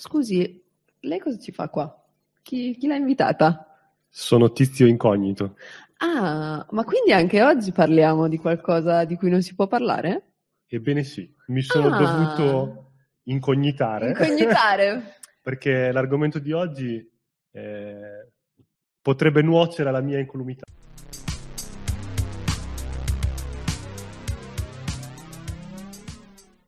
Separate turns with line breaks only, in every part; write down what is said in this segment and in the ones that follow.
Scusi, lei cosa ci fa qua? Chi, chi l'ha invitata?
Sono tizio incognito.
Ah, ma quindi anche oggi parliamo di qualcosa di cui non si può parlare?
Ebbene sì, mi sono
Ah.
dovuto incognitare.
Incognitare.
perché l'argomento di oggi eh, potrebbe nuocere alla mia incolumità.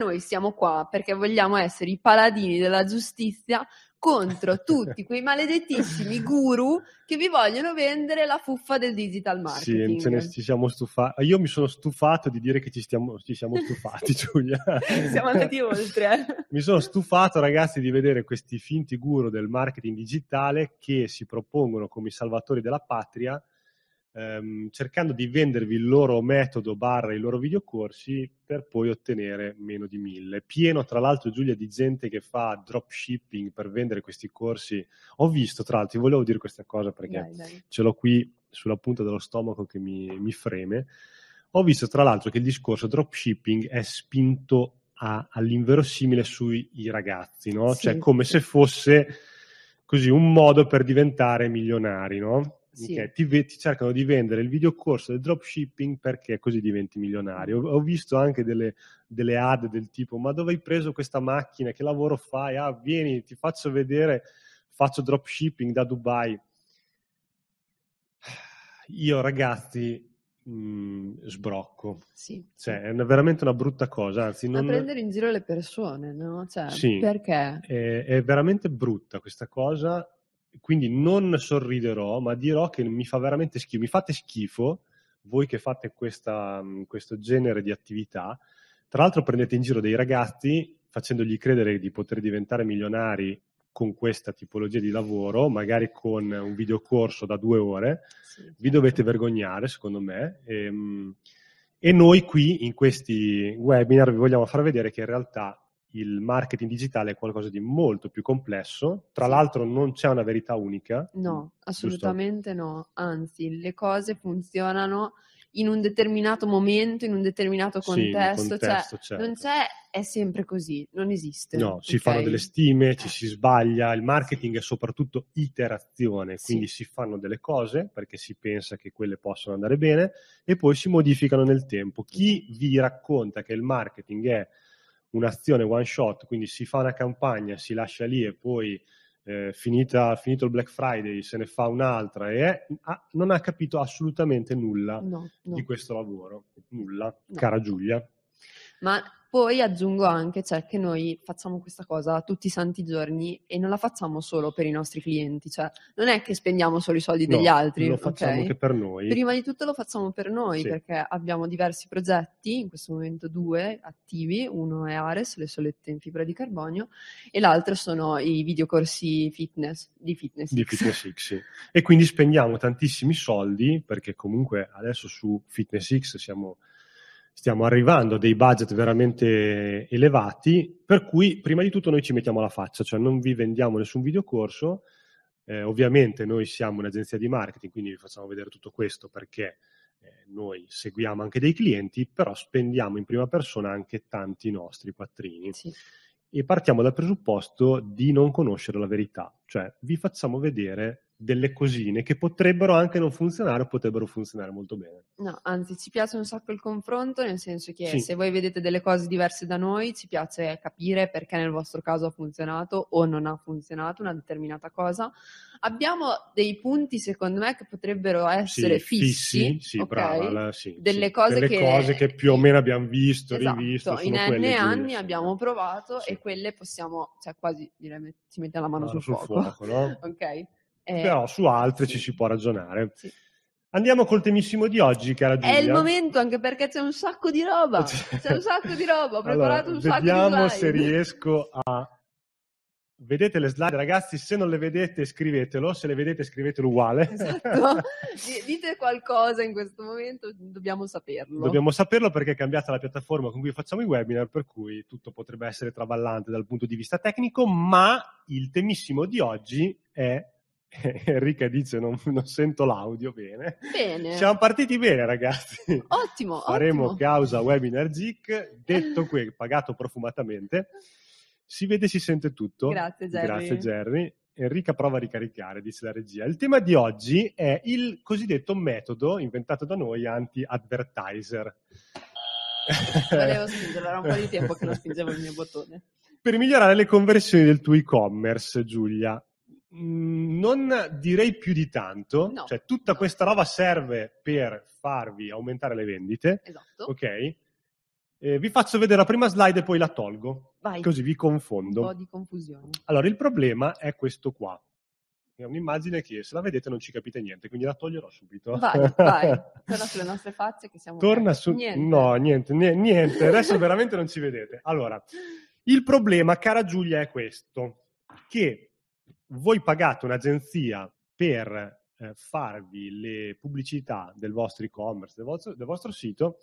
Noi siamo qua perché vogliamo essere i paladini della giustizia contro tutti quei maledettissimi guru che vi vogliono vendere la fuffa del digital
Sì,
marketing.
ce ne ci siamo stufati. Io mi sono stufato di dire che ci, stiamo, ci siamo stufati, Giulia.
Siamo andati oltre. eh.
Mi sono stufato, ragazzi, di vedere questi finti guru del marketing digitale che si propongono come i salvatori della patria, ehm, cercando di vendervi il loro metodo barra i loro videocorsi per poi ottenere meno di mille. Pieno, tra l'altro, Giulia, di gente che fa dropshipping per vendere questi corsi. Ho visto, tra l'altro, volevo dire questa cosa perché
Dai, dai.
ce l'ho qui sulla punta dello stomaco che mi, mi freme. Ho visto tra l'altro che il discorso dropshipping è spinto a- all'inverosimile sui ragazzi, no?
Sì,
Cioè come
sì.
se fosse così un modo per diventare milionari, no?
Sì.
Ok, Ti, ti cercano di vendere il videocorso del dropshipping perché così diventi milionario. Ho, ho visto anche delle, delle ad del tipo ma dove hai preso questa macchina? Che lavoro fai? Ah, vieni, ti faccio vedere, faccio dropshipping da Dubai. Io ragazzi mh, sbrocco,
Sì,
cioè è una- veramente una brutta cosa, anzi
A
non,
prendere in giro le persone, no? Cioè,
Sì.
perché?
è, è veramente brutta questa cosa, quindi non sorriderò, ma dirò che mi fa veramente schifo, mi fate schifo voi che fate questa, questo genere di attività, tra l'altro prendete in giro dei ragazzi facendogli credere di poter diventare milionari con questa tipologia di lavoro, magari con un videocorso da due ore,
Sì,
vi
certo.
dovete vergognare, secondo me. Ehm, E, noi qui in questi webinar vi vogliamo far vedere che in realtà il marketing digitale è qualcosa di molto più complesso. Tra
Sì.
l'altro, non c'è una verità unica.
No,
giusto?
assolutamente no. Anzi, le cose funzionano in un determinato momento, in un determinato
Sì,
contesto.
contesto,
cioè,
certo.
non c'è, è sempre così, non esiste.
No, si fanno delle stime, ci
Eh.
si sbaglia, il marketing è soprattutto iterazione,
Sì.
quindi si fanno delle cose perché si pensa che quelle possano andare bene e poi si modificano nel tempo. Chi vi racconta che il marketing è un'azione one shot, quindi si fa una campagna, si lascia lì e poi eh, finita- finito il Black Friday se ne fa un'altra e è- ha- non ha capito assolutamente nulla
No, no.
di questo lavoro, nulla,
No.
cara Giulia.
Ma poi aggiungo anche cioè, che noi facciamo questa cosa tutti i santi giorni e non la facciamo solo per i nostri clienti, cioè non è che spendiamo solo i soldi degli
No,
altri,
lo facciamo anche per noi.
Prima di tutto lo facciamo per noi
Sì.
perché abbiamo diversi progetti, in questo momento due attivi, uno è Ares, le solette in fibra di carbonio, e l'altro sono i videocorsi fitness di Fitness.
di. Fitness X. sì. E quindi spendiamo tantissimi soldi perché comunque adesso su Fitness X siamo, stiamo arrivando a dei budget veramente elevati, per cui prima di tutto noi ci mettiamo la faccia, cioè non vi vendiamo nessun videocorso. Eh, ovviamente noi siamo un'agenzia di marketing, quindi vi facciamo vedere tutto questo perché eh, noi seguiamo anche dei clienti, però spendiamo in prima persona anche tanti nostri quattrini
Sì.
e partiamo dal presupposto di non conoscere la verità, cioè vi facciamo vedere delle cosine che potrebbero anche non funzionare o potrebbero funzionare molto bene.
No, anzi, ci piace un sacco il confronto, nel senso che
Sì.
se voi vedete delle cose diverse da noi, ci piace capire perché nel vostro caso ha funzionato o non ha funzionato una determinata cosa. Abbiamo dei punti, secondo me, che potrebbero essere
Sì,
fissi,
sì,
ok?
brava, la- sì,
Delle cose
Delle
che-
cose che più o meno abbiamo visto,
Esatto,
rivisto,
in N anni
sì.
abbiamo provato e quelle possiamo, cioè quasi direi, met- si mette la mano
Mano
sul,
sul
fuoco.
fuoco, no?
ok? Eh,
Però su altre
sì.
ci si può ragionare.
Sì.
Andiamo col temissimo di oggi, cara Giulia.
È il momento anche perché c'è un sacco di roba. C'è un sacco di roba. Ho preparato
Allora,
un sacco di
Vediamo
slide.
se riesco a... Vedete le slide, ragazzi? Se non le vedete, scrivetelo. Se le vedete, scrivetelo uguale.
Esatto. Di- Dite qualcosa in questo momento, dobbiamo saperlo.
Dobbiamo saperlo perché è cambiata la piattaforma con cui facciamo i webinar, per cui tutto potrebbe essere traballante dal punto di vista tecnico, ma il temissimo di oggi è... Enrica dice non, non sento l'audio bene.
Bene.
Siamo partiti bene, ragazzi.
Ottimo,
Faremo
ottimo.
causa webinar GIC, detto qui, pagato profumatamente. Si vede e si sente tutto.
Grazie, Jerry.
Grazie Jerry. Enrica prova a ricaricare, dice la regia. Il tema di oggi è il cosiddetto metodo inventato da noi anti-advertiser.
Volevo spingerlo, era un po' di tempo che non spingevo il mio bottone.
Per migliorare le conversioni del tuo e-commerce, Giulia, non direi più di tanto,
No,
cioè tutta
no.
questa roba serve per farvi aumentare le vendite,
Esatto.
ok? Eh, vi faccio vedere la prima slide e poi la tolgo,
Vai.
così vi
Un
confondo.
po' di confusione.
Allora, il problema è questo qua. È un'immagine che se la vedete non ci capite niente, quindi la toglierò subito.
Vai, vai. Torna sulle nostre facce che siamo...
Torna su...
Niente.
No, niente, nie- niente. Adesso veramente non ci vedete. Allora, il problema, cara Giulia, è questo. Che voi pagate un'agenzia per eh, farvi le pubblicità del vostro e-commerce, del vostro, del vostro sito,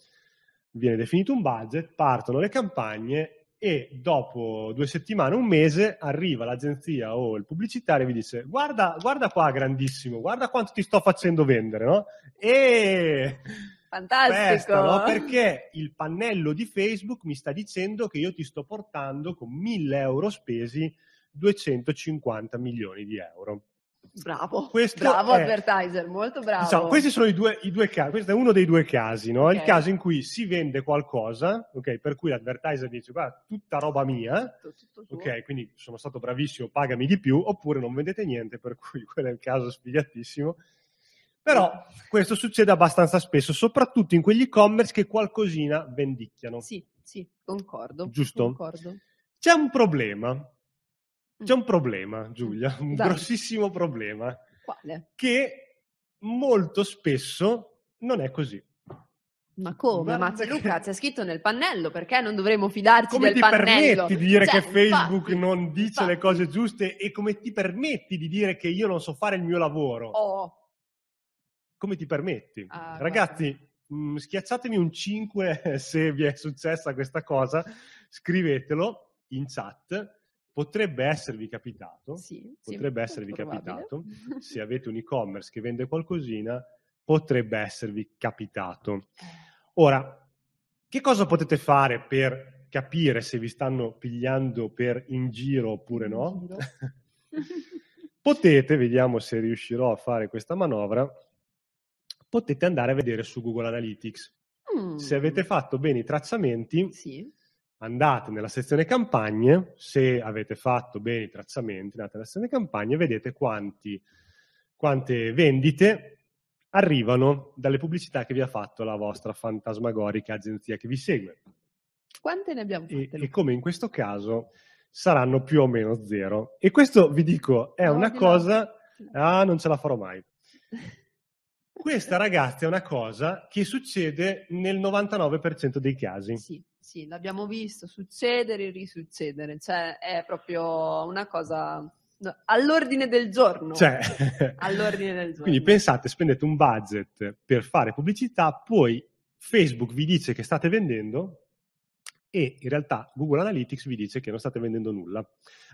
viene definito un budget, partono le campagne e dopo due settimane, un mese, arriva l'agenzia o il pubblicitario e vi dice guarda, guarda qua grandissimo, guarda quanto ti sto facendo vendere, no? E
Fantastico.
festa, no? Perché il pannello di Facebook mi sta dicendo che io ti sto portando con 1000 euro spesi 250 milioni di euro.
Bravo,
Questo
bravo
è-
advertiser, molto bravo.
Diciamo, questi sono i due, i due casi, questo è uno dei due casi, no?
Ok.
Il caso in cui si vende qualcosa, ok, per cui l'advertiser dice guarda, tutta roba mia,
Tutto, tutto tuo.
ok, quindi sono stato bravissimo, pagami di più, oppure non vendete niente, per cui quello è il caso sfigatissimo. Però questo succede abbastanza spesso, soprattutto in quegli e-commerce che qualcosina vendicchiano.
Sì, sì, concordo.
Giusto?
Concordo.
C'è un problema, c'è
Mm.
un problema, Giulia, un
Dai.
grossissimo problema,
Quale?
che molto spesso non è così.
Ma come?
Guarda
Ma c'è
che-
Luca, c'è scritto nel pannello, perché non dovremmo fidarci
Come
del
ti
pannello?
permetti di dire
Cioè,
che Facebook
infatti,
non dice le
infatti.
cose giuste e come ti permetti di dire che io non so fare il mio lavoro?
Oh,
Come ti permetti?
Ah,
Ragazzi, mh, schiacciatemi un 5 se vi è successa questa cosa, scrivetelo in chat. Potrebbe esservi capitato,
sì, sì,
potrebbe
molto
esservi capitato, se avete un e-commerce che vende qualcosina, potrebbe esservi capitato. Ora, che cosa potete fare per capire se vi stanno pigliando per in giro oppure no?
giro.
potete, vediamo se riuscirò a fare questa manovra, potete andare a vedere su Google Analytics.
Mm.
Se avete fatto bene i tracciamenti,
Sì,
andate nella sezione campagne, se avete fatto bene i tracciamenti, andate nella sezione campagne e vedete quanti, quante vendite arrivano dalle pubblicità che vi ha fatto la vostra fantasmagorica agenzia che vi segue.
quante ne abbiamo
E,
fatte?
e
Luca?
come in questo caso saranno più o meno zero. E questo vi dico, è
No,
una
di no.
cosa... Ah, non ce la farò mai. Questa, ragazzi, è una cosa che succede nel 99% dei casi.
Sì, sì, l'abbiamo visto succedere e risuccedere, cioè è proprio una cosa all'ordine del giorno.
Cioè,
All'ordine del giorno.
quindi pensate, spendete un budget per fare pubblicità, poi Facebook vi dice che state vendendo e in realtà Google Analytics vi dice che non state vendendo nulla.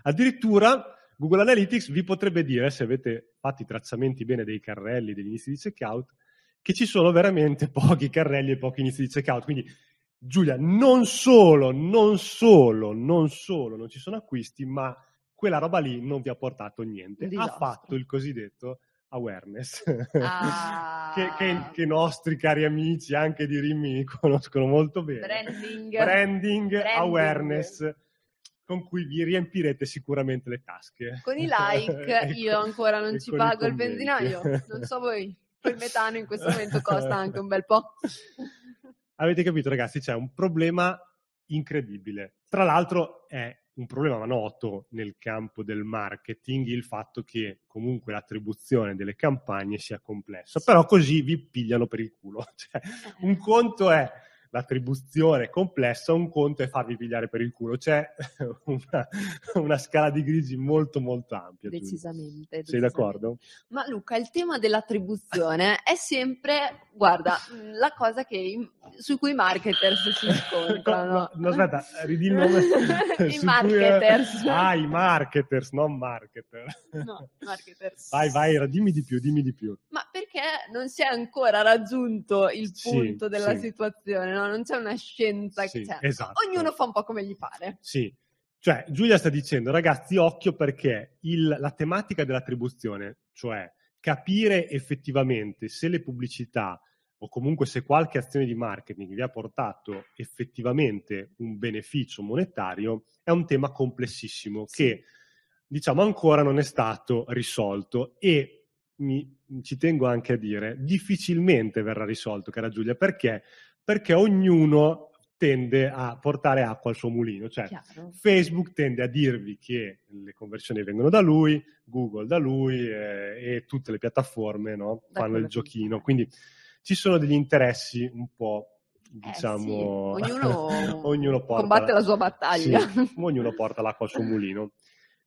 Addirittura Google Analytics vi potrebbe dire, se avete fatto i tracciamenti bene dei carrelli, degli inizi di checkout, che ci sono veramente pochi carrelli e pochi inizi di checkout. Quindi, Giulia, non solo, non solo, non solo non ci sono acquisti, ma quella roba lì non vi ha portato niente.
Un
Ha
disastro.
fatto il cosiddetto awareness,
Ah.
che, che- che i nostri cari amici anche di Rimini conoscono molto bene.
branding,
Branding,
Branding.
awareness, con cui vi riempirete sicuramente le tasche.
Con i like
E
io
con-
ancora non ci pago il benzinaio, non so voi. Il metano in questo momento costa anche un bel po'.
Avete capito, ragazzi? C'è un problema incredibile. Tra l'altro è un problema noto nel campo del marketing il fatto che comunque l'attribuzione delle campagne sia complessa, però così vi pigliano per il culo. Cioè, un conto è l'attribuzione complessa, un conto è farvi pigliare per il culo. C'è una, una scala di grigi molto molto ampia.
Decisamente,
Sei
decisamente.
d'accordo?
Ma Luca, il tema dell'attribuzione è sempre, guarda, la cosa che, su cui i marketers si scontrano.
No, no, aspetta, ridi il nome.
I
su cui-
marketers.
ah, i marketers, non marketer.
No, marketers.
Vai, vai, dimmi di più, dimmi di più.
Ma perché non si è ancora raggiunto il
Sì,
punto della
sì.
situazione, no? Non c'è una scienza
Sì,
che c'è.
esatto.
Ognuno fa un po' come gli pare.
Sì, Cioè, Giulia sta dicendo, ragazzi, occhio perché il- la tematica dell'attribuzione, cioè capire effettivamente se le pubblicità o comunque se qualche azione di marketing vi ha portato effettivamente un beneficio monetario, è un tema complessissimo
Sì.
che, diciamo, ancora non è stato risolto e mi, ci tengo anche a dire, difficilmente verrà risolto, cara Giulia, perché? Perché ognuno tende a portare acqua al suo mulino, cioè
Chiaro.
Facebook tende a dirvi che le conversioni vengono da lui, Google da lui eh, e tutte le piattaforme no, fanno il giochino. Quindi ci sono degli interessi un po',
Eh,
diciamo,
sì, ognuno,
ognuno porta
combatte la sua battaglia.
sì, ognuno porta l'acqua al suo mulino.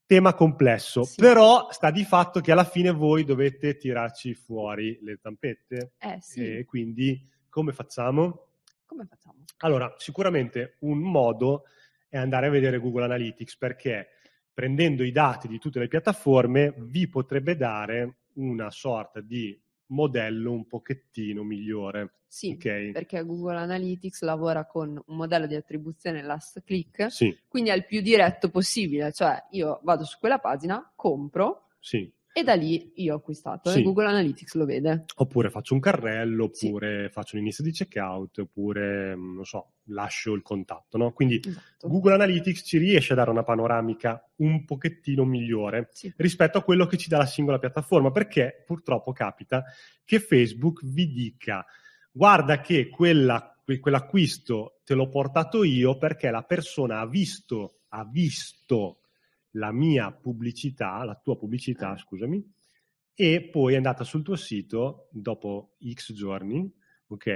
Tema complesso,
Sì.
però sta di fatto che alla fine voi dovete tirarci fuori le zampette
Eh
e quindi come facciamo?
Come facciamo?
Allora, sicuramente un modo è andare a vedere Google Analytics perché prendendo i dati di tutte le piattaforme vi potrebbe dare una sorta di modello un pochettino migliore.
Sì,
ok?
perché Google Analytics lavora con un modello di attribuzione last click,
Sì,
quindi è il più diretto possibile, cioè io vado su quella pagina, compro
sì.
E da lì io ho acquistato
Sì.
e Google Analytics lo vede.
Oppure faccio un carrello,
Sì.
oppure faccio un inizio di checkout, oppure, mm, non so, lascio il contatto, no? Quindi
Esatto.
Google Analytics ci riesce a dare una panoramica un pochettino migliore
Sì.
rispetto a quello che ci dà la singola piattaforma, perché purtroppo capita che Facebook vi dica guarda che quella- que- quell'acquisto te l'ho portato io perché la persona ha visto, ha visto la mia pubblicità, la tua pubblicità,
Eh.
scusami, e poi è andata sul tuo sito dopo X giorni, ok?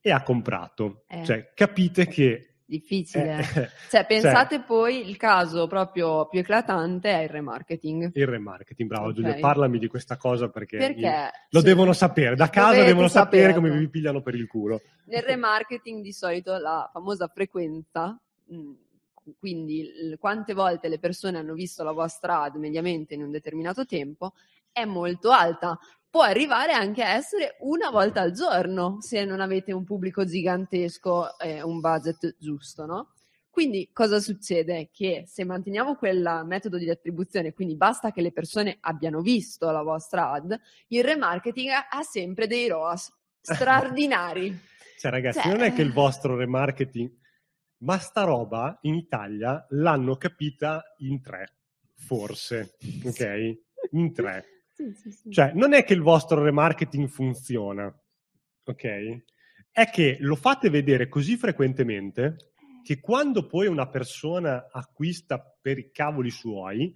E ha comprato.
Eh.
Cioè, capite che...
Difficile.
eh,
Cioè, pensate poi il caso proprio più eclatante è il remarketing.
il remarketing, bravo
Ok.
Giulia, parlami di questa cosa perché, io-
Perché
lo
se-
devono sapere, da casa devono sapere
saperlo.
come vi pigliano per il culo.
Nel remarketing di solito la famosa frequenza, mh, quindi quante volte le persone hanno visto la vostra ad mediamente in un determinato tempo, è molto alta. Può arrivare anche a essere una volta al giorno se non avete un pubblico gigantesco e un budget giusto, no? Quindi cosa succede? Che se manteniamo quel metodo di attribuzione, quindi basta che le persone abbiano visto la vostra ad, il remarketing ha- ha sempre dei ROAS straordinari.
Cioè, ragazzi,
Cioè-
non è che il vostro remarketing, ma sta roba in Italia l'hanno capita in tre, forse, ok? In tre.
Sì, sì, sì.
Cioè, non è che il vostro remarketing funziona, ok? È che lo fate vedere così frequentemente che quando poi una persona acquista per i cavoli suoi,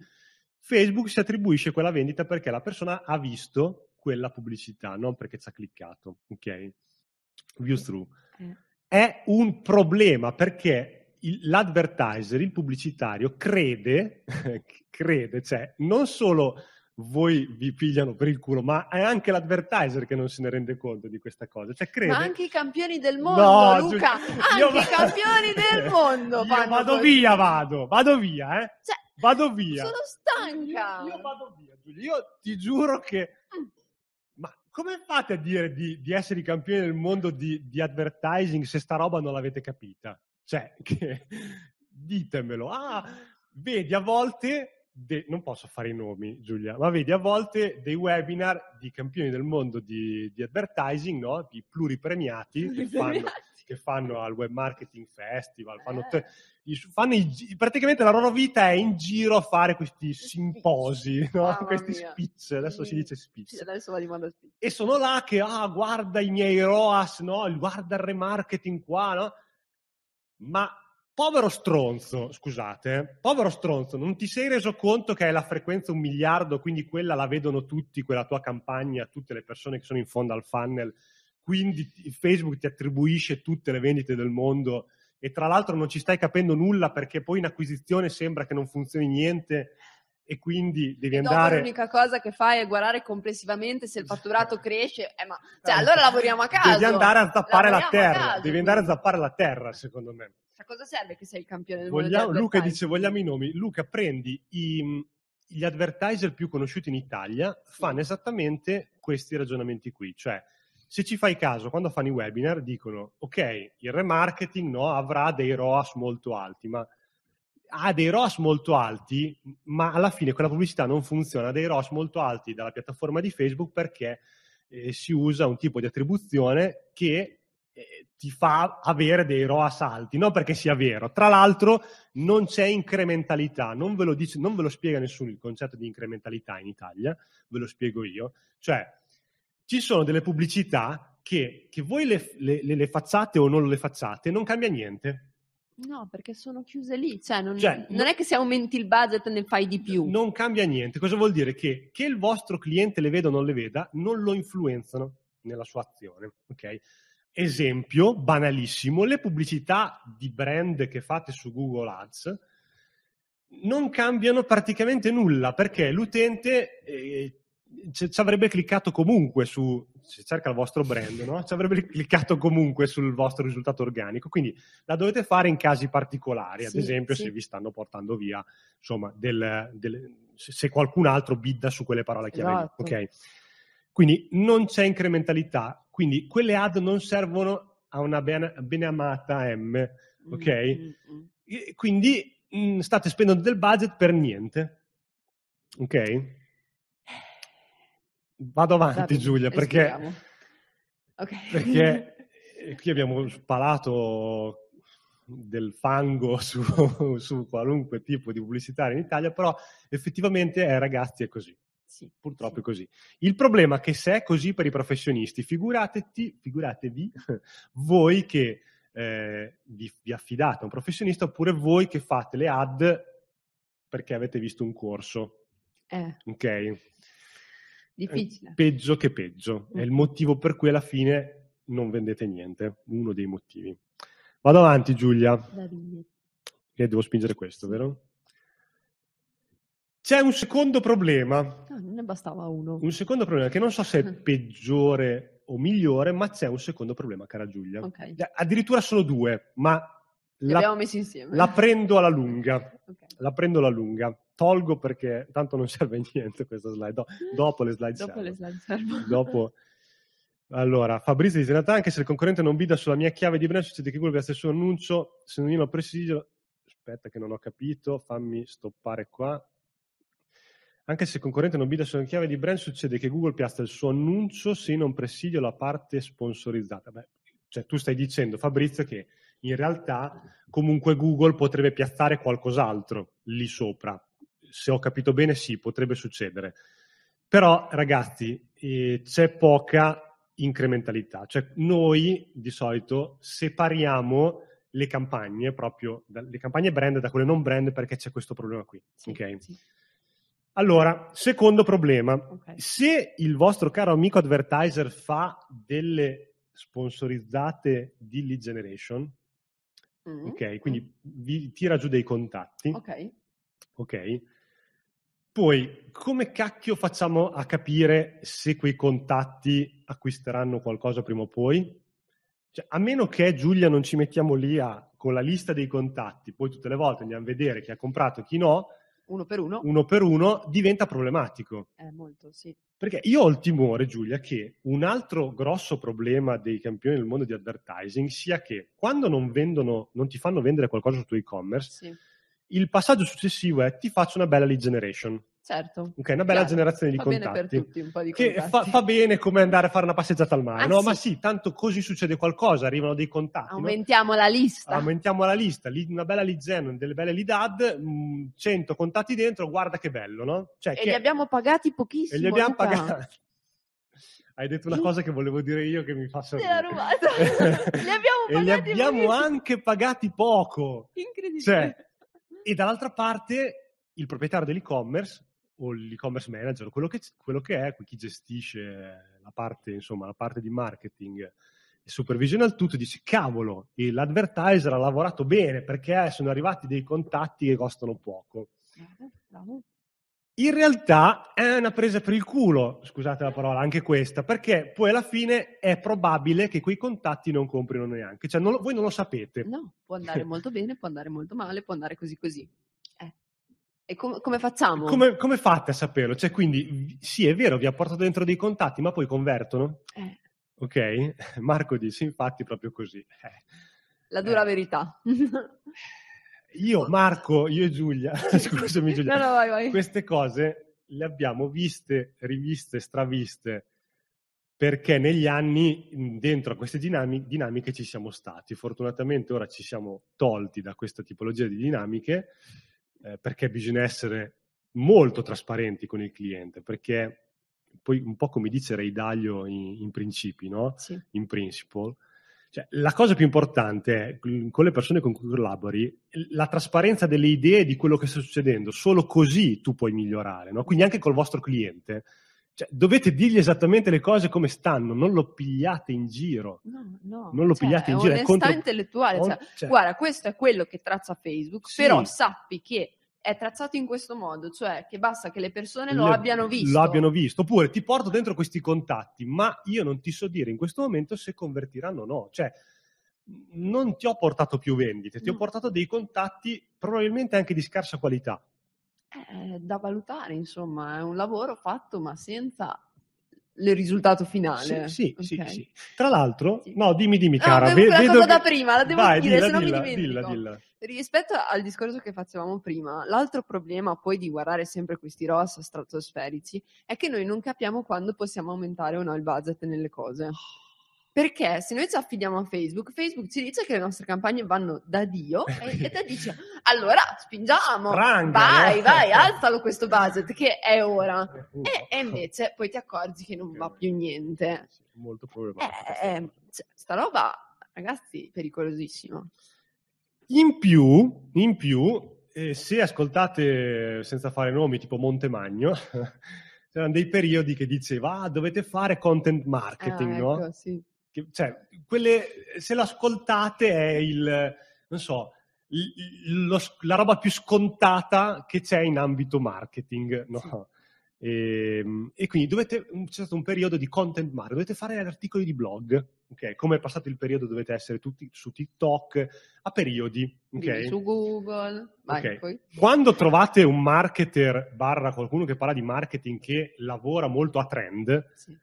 Facebook si attribuisce quella vendita perché la persona ha visto quella pubblicità, non perché ci ha cliccato, ok? View through.
Eh.
È un problema perché il- l'advertiser, il pubblicitario, crede, crede, cioè non solo voi vi pigliano per il culo, ma è anche l'advertiser che non se ne rende conto di questa cosa. Cioè, crede...
Ma anche i campioni del mondo,
No,
Luca,
Giulia,
anche
io
i campioni del mondo
Io vado via, vado, vado via, eh.
Cioè,
Vado via.
Sono stanca.
Io, io vado via, Giulia. Io ti giuro che... Come fate a dire di, di essere i campioni del mondo di, di advertising se sta roba non l'avete capita? Cioè, che, ditemelo. Ah, vedi, a volte, de- non posso fare i nomi, Giulia, ma vedi, a volte dei webinar di campioni del mondo di, di advertising, no? Di pluripremiati che fanno, che fanno al Web Marketing Festival, fanno,
Eh.
te- fanno i praticamente la loro vita è in giro a fare questi simposi, no?
Mamma
questi speech, adesso si dice speech.
Adesso.
E sono là che, ah, guarda i miei ROAS, no? Guarda il remarketing qua, no? Ma povero stronzo, scusate, povero stronzo, non ti sei reso conto che hai la frequenza un miliardo, quindi quella la vedono tutti, quella tua campagna, tutte le persone che sono in fondo al funnel, quindi Facebook ti attribuisce tutte le vendite del mondo e tra l'altro non ci stai capendo nulla perché poi in acquisizione sembra che non funzioni niente e quindi devi
E dopo
andare...
l'unica cosa che fai è guardare complessivamente se il fatturato cresce. Eh, ma, cioè,
Eh,
allora lavoriamo a caso.
Devi andare a zappare la
Lavoriamo a
terra,
caso,
devi andare a
quindi.
zappare la terra, secondo me.
A cosa serve che sei il campione del mondo
Vogliamo-
di
Luca dice: Vogliamo i nomi. Luca, prendi i- gli advertiser più conosciuti in Italia, fanno esattamente questi ragionamenti qui. Cioè, se ci fai caso, quando fanno i webinar, dicono: Ok, il remarketing no, avrà dei ROAS molto alti, ma ha dei ROS molto alti, ma alla fine quella pubblicità non funziona, ha dei ROS molto alti dalla piattaforma di Facebook perché eh, si usa un tipo di attribuzione che eh, ti fa avere dei ROAS alti, non perché sia vero. Tra l'altro non c'è incrementalità, non ve lo, dice, non ve lo spiega nessuno il concetto di incrementalità in Italia, ve lo spiego io. Cioè, ci sono delle pubblicità che, che voi le, le, le, facciate o non le facciate, non cambia niente.
No, perché sono chiuse lì, cioè non, cioè, non, è che se aumenti il budget ne fai di più.
Non cambia niente, cosa vuol dire? Che, che il vostro cliente le veda o non le veda, non lo influenzano nella sua azione, ok? Esempio banalissimo, le pubblicità di brand che fate su Google Ads non cambiano praticamente nulla perché l'utente eh, ci avrebbe cliccato comunque su, se cerca il vostro brand, no? ci avrebbe cliccato comunque sul vostro risultato organico, quindi la dovete fare in casi particolari, ad sì, esempio sì. se vi stanno portando via, insomma, del, del, se qualcun altro bidda su quelle parole chiave. Esatto. Ok. Quindi non c'è incrementalità, quindi quelle ad non servono a una ben, beneamata M, ok? Mm-hmm. Quindi mh, mm, state spendendo del budget per niente, ok? Vado avanti Giulia, perché, okay. perché qui abbiamo spalato del fango su, su, qualunque tipo di pubblicitaria in Italia, però effettivamente eh, ragazzi è così. Sì, Purtroppo sì. è così. Il problema è che se è così per i professionisti, figuratevi, figuratevi voi che eh, vi, vi, affidate a un professionista oppure voi che fate le ad perché avete visto un corso.
Eh.
Ok?
Difficile.
peggio che peggio. Mm. È il motivo per cui alla fine non vendete niente. Uno dei motivi. Vado avanti, Giulia. Che devo spingere questo, vero? C'è un secondo problema.
Ah, non ne bastava uno.
Un secondo problema che non so se è peggiore o migliore, ma c'è un secondo problema, cara Giulia.
Okay.
Addirittura sono due, ma
la.
La prendo alla lunga. Okay. La prendo alla lunga. Tolgo perché tanto non serve a niente questa slide. Do, dopo le slide
dopo. Le slide servono.
Dopo. Allora, Fabrizio dice, in realtà anche se il concorrente non bida sulla mia chiave di brand, succede che Google piazza il suo annuncio, se non io presidio, aspetta che non ho capito, fammi stoppare qua, anche se il concorrente non bida sulla chiave di brand, succede che Google piazza il suo annuncio se non presidio la parte sponsorizzata. Beh, cioè, tu stai dicendo, Fabrizio, che in realtà comunque Google potrebbe piazzare qualcos'altro lì sopra. Se ho capito bene, sì, potrebbe succedere. Però, ragazzi, eh, c'è poca incrementalità. Cioè, noi di solito separiamo le campagne proprio, le campagne brand da quelle non brand perché c'è questo problema qui. Sì, okay? sì. Allora, secondo problema, okay. se il vostro caro amico advertiser fa delle sponsorizzate di lead generation, mm. ok, quindi vi tira giù dei contatti,
ok,
ok, poi come cacchio facciamo a capire se quei contatti acquisteranno qualcosa prima o poi? Cioè, a meno che Giulia non ci mettiamo lì a, con la lista dei contatti, poi tutte le volte andiamo a vedere chi ha comprato e chi no,
uno per uno,
uno per uno diventa problematico.
Eh, molto, sì.
Perché io ho il timore, Giulia, che un altro grosso problema dei campioni del mondo di advertising sia che quando non vendono, non ti fanno vendere qualcosa su tuo e-commerce, sì. Il passaggio successivo è ti faccio una bella lead generation.
Certo.
Ok, una bella
Chiaro.
generazione di
fa
contatti.
Bene per tutti, un po' di
che fa, fa, bene come andare a fare una passeggiata al mare,
ah,
no?
Sì.
Ma sì, tanto così succede qualcosa, arrivano dei contatti.
Aumentiamo
no?
la lista.
Aumentiamo la lista, una bella lead gen, delle belle lead ad, 100 contatti dentro, guarda che bello, no?
Cioè, e li abbiamo pagati pochissimo.
E li abbiamo pagati. Hai detto una cosa che volevo dire io che mi fa sorridere.
L'ha rubata. li abbiamo pagati
E li abbiamo pochissimo. anche pagati poco.
Incredibile.
Cioè, e dall'altra parte il proprietario dell'e-commerce o l'e-commerce manager, quello che, quello che è, chi gestisce la parte, insomma, la parte di marketing e supervisione al tutto, dice cavolo, l'advertiser ha lavorato bene perché sono arrivati dei contatti che costano poco. In realtà è una presa per il culo, scusate la parola, anche questa, perché poi alla fine è probabile che quei contatti non comprino neanche, cioè non, voi non lo sapete.
No, può andare molto bene, può andare molto male, può andare così così. E com- come facciamo?
Come, come, fate a saperlo? Cioè, quindi, sì, è vero, vi ha portato dentro dei contatti, ma poi convertono?
Eh.
Ok? Marco dice, infatti, proprio così. Eh.
La dura eh. verità.
io, Marco, io e Giulia, scusami Giulia,
No, no, vai, vai.
queste cose le abbiamo viste, riviste, straviste, perché negli anni dentro a queste dinami- dinamiche ci siamo stati. Fortunatamente ora ci siamo tolti da questa tipologia di dinamiche, eh, perché bisogna essere molto trasparenti con il cliente, perché poi un po' come dice Ray Dalio in, in principi, no?
Sì.
in principle, cioè, la cosa più importante è mm, con le persone con cui collabori la trasparenza delle idee di quello che sta succedendo. Solo così tu puoi migliorare, no? Quindi anche col vostro cliente. Cioè, dovete dirgli esattamente le cose come stanno, non lo pigliate in giro.
No, no.
Non lo
Cioè,
pigliate in giro, è
onestà
contro-
intellettuale.
on-
cioè,
cioè-
guarda, questo è quello che traccia Facebook,
Sì.
però sappi che è tracciato in questo modo, cioè che basta che le persone lo
Le-
abbiano visto.
Lo abbiano visto. Oppure ti porto dentro questi contatti, ma io non ti so dire in questo momento se convertiranno o no. Cioè, non ti ho portato più vendite, ti ho
No.
portato dei contatti probabilmente anche di scarsa qualità.
È da valutare, insomma, è un lavoro fatto ma senza il risultato finale.
Sì, sì,
ok?
sì. Tra l'altro, no, dimmi, dimmi, cara.
quella
vedo
cosa
che-
da prima, la devo
Vai,
dire,
dilla,
se no mi dimentico.
Dilla, dilla.
Rispetto al discorso che facevamo prima, l'altro problema poi di guardare sempre questi ROAS stratosferici è che noi non capiamo quando possiamo aumentare o no il budget nelle cose. Perché se noi ci affidiamo a Facebook, Facebook ci dice che le nostre campagne vanno da Dio e, e te dice allora spingiamo,
Spranga,
vai,
no?
vai, alzalo questo budget che è ora. E, e invece poi ti accorgi che non va più niente.
Molto problematico.
Eh, eh, cioè, sta roba, ragazzi, pericolosissima.
In più, in più eh, se ascoltate senza fare nomi tipo Montemagno, c'erano dei periodi che diceva ah, dovete fare content marketing,
Ah,
no?
ecco, sì.
Che- cioè, quelle, se l'ascoltate è il, non so, il- lo- la roba più scontata che c'è in ambito marketing, no? E, e quindi dovete, c'è stato un periodo di content marketing, dovete fare articoli di blog, ok? Come è passato il periodo dovete essere tutti su TikTok a periodi, ok?
Vivi su Google, vai,
Ok.
poi.
Quando trovate un marketer barra qualcuno che parla di marketing che lavora molto a trend,
Sì.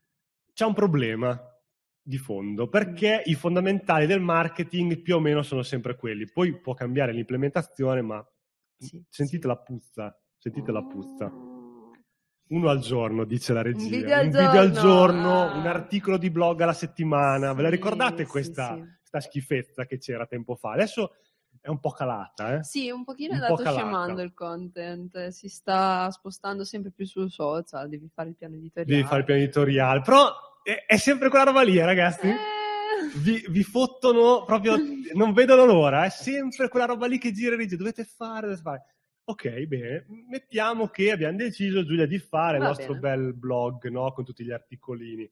c'è un problema di fondo perché i fondamentali del marketing più o meno sono sempre quelli. Poi può cambiare l'implementazione, ma
Sì,
sentite
sì.
la puzza, sentite la puzza.
Mm.
Uno al giorno, dice la regia.
video al
al
giorno,
giorno,
ah.
un articolo di blog alla settimana. Ve la
Sì,
ricordate
sì,
questa,
sì.
questa schifezza che c'era tempo fa? Adesso è un po' calata, eh?
Sì, un pochino è
Un po'
andato
calata.
scemando il content, si sta spostando sempre più sul social, devi fare il piano editoriale.
Devi fare il piano editoriale. Però è, è sempre quella roba lì, eh, ragazzi.
Eh.
Vi, vi fottono proprio, non vedono l'ora. È sempre quella roba lì che gira e dice dovete fare, dovete fare. Ok, bene, mettiamo che abbiamo deciso, Giulia, di fare il
Va
nostro
bene.
bel blog, no? Con tutti gli articolini.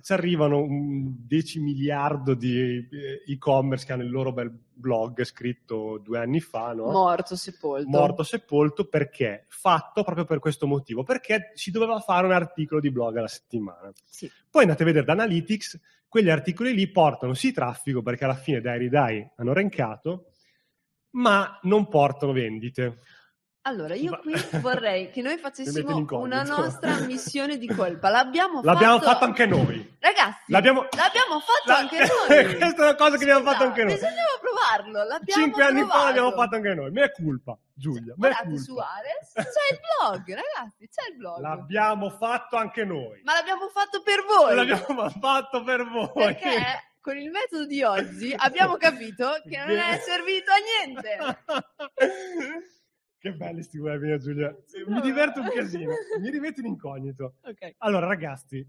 Ci arrivano un 10 miliardo di eh, e-commerce che hanno il loro bel blog scritto due anni fa, no?
Morto, sepolto.
morto sepolto perché fatto proprio per questo motivo perché si doveva fare un articolo di blog alla settimana
Sì.
poi andate a vedere da Analytics quegli articoli lì portano sì traffico perché alla fine Dairy Dai hanno rankato ma non portano vendite
Allora, io qui vorrei che noi facessimo una nostra missione di colpa. L'abbiamo,
l'abbiamo fatto anche noi
Ragazzi,
l'abbiamo,
l'abbiamo fatto
la-
anche noi.
questa è una cosa che abbiamo
Scusa,
fatto anche noi
Bisognava provarlo. L'abbiamo
cinque anni fa l'abbiamo fatto anche noi me è colpa Giulia me è
Guardate su
colpa
Ares, c'è il blog, ragazzi, c'è il blog.
l'abbiamo fatto anche noi
Ma l'abbiamo fatto per voi.
l'abbiamo fatto per voi
Perché con il metodo di oggi abbiamo capito che non è servito a niente.
Che belli sti webinar, Giulia.
Sì,
Mi diverto un casino. Mi rimetto in incognito.
Ok.
Allora, ragazzi,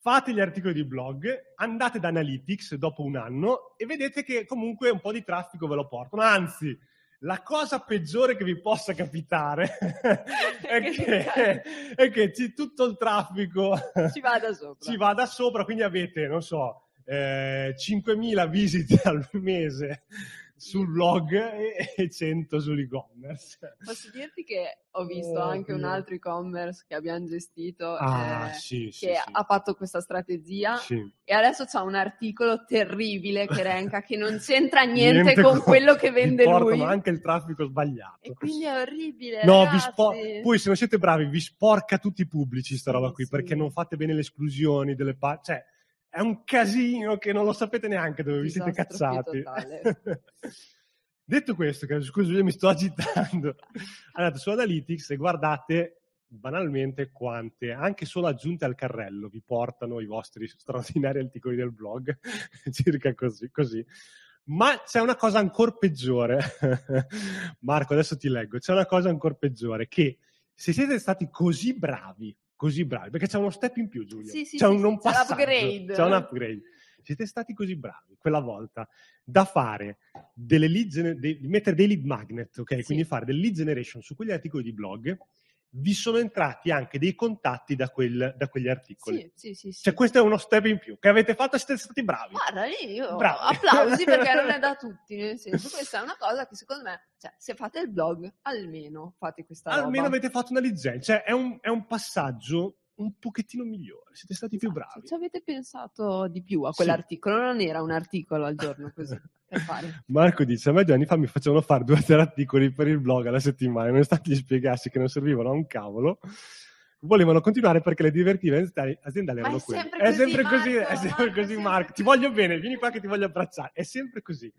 fate gli articoli di blog, andate da Analytics dopo un anno e vedete che comunque un po' di traffico ve lo portano. Anzi, la cosa peggiore che vi possa capitare è che, è che ci- tutto il traffico
Ci vada sopra.
ci vada sopra, quindi avete, non so, eh, 5.000 visite al mese sul blog e, e 100 sull'e-commerce.
Posso dirti che ho visto
Oh,
anche un
Dio.
altro e-commerce che abbiamo gestito
Ah,
eh,
sì, sì,
che
sì.
ha fatto questa strategia
Sì.
e adesso c'ha un articolo terribile che renca che non c'entra niente,
Niente
con quello che vende
portano
lui.
anche il traffico sbagliato.
E quindi è orribile.
No, vi
ragazzi.
spo- poi se non siete bravi vi sporca tutti i pubblici sta
Sì,
roba qui
sì.
perché non fate bene le esclusioni delle pa- cioè è un casino che non lo sapete neanche dove vi siete
Disastro
cazzati. Detto questo, che scusa, io mi sto agitando, andate su Analytics e guardate banalmente quante, anche solo aggiunte al carrello, vi portano i vostri straordinari articoli del blog, circa così, così. Ma c'è una cosa ancora peggiore. Marco, adesso ti leggo. C'è una cosa ancora peggiore che se siete stati così bravi, così bravi, perché c'è uno step in più, Giulia.
Sì, sì,
c'è
sì,
un non
c'è
passaggio. C'è un upgrade. Siete stati così bravi quella volta da fare delle lead, gener- de- di mettere dei lead magnet, ok?
Sì.
Quindi fare del lead generation su quegli articoli di blog. Vi sono entrati anche dei contatti da, quel- da quegli articoli.
Sì, sì, sì.
Cioè, questo è uno step in più che avete fatto e siete stati bravi.
Guarda, io
Bravi.
applausi perché non è da tutti, nel senso, questa è una cosa che secondo me, cioè, se fate il blog, almeno fate questa
Almeno
roba.
avete fatto una licenza. Cioè, è un, è un passaggio un pochettino migliore. Siete stati più
Esatto,
bravi.
Ci avete pensato di più a
Sì.
quell'articolo, non era un articolo al giorno così, per fare.
Marco dice: A me due anni fa mi facevano fare due o tre articoli per il blog alla settimana, nonostante gli spiegassi che non servivano a un cavolo. Volevano continuare perché le direttive aziendali- erano
è
quelle.
sempre
È
così,
sempre così, è sempre così,
sempre
Marco. Ti voglio bene, vieni qua che ti voglio abbracciare. È sempre così.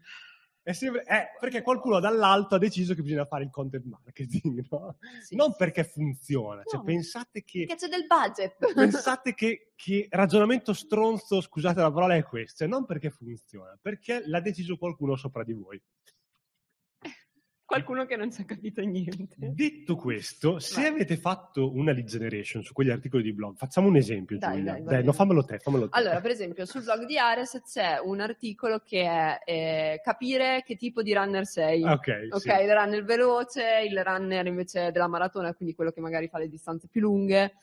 È sempre, eh, perché qualcuno dall'alto ha deciso che bisogna fare il content marketing, no?
Sì,
non
sì,
perché funziona, cioè
No.
pensate che
Perché c'è del budget.
pensate che, che ragionamento stronzo, scusate la parola, è questo, cioè non perché funziona, perché l'ha deciso qualcuno sopra di voi.
Qualcuno che non ci ha capito niente.
Detto questo, se
Vai.
avete fatto una lead generation su quegli articoli di blog, facciamo un esempio,
Dai,
Giulia.
dai,
Dai, no, fammelo te, fammelo te.
Allora, per esempio, sul blog di Ares c'è un articolo che è eh, capire che tipo di runner sei.
Ok,
Ok,
sì.
il runner veloce, il runner invece della maratona, quindi quello che magari fa le distanze più lunghe.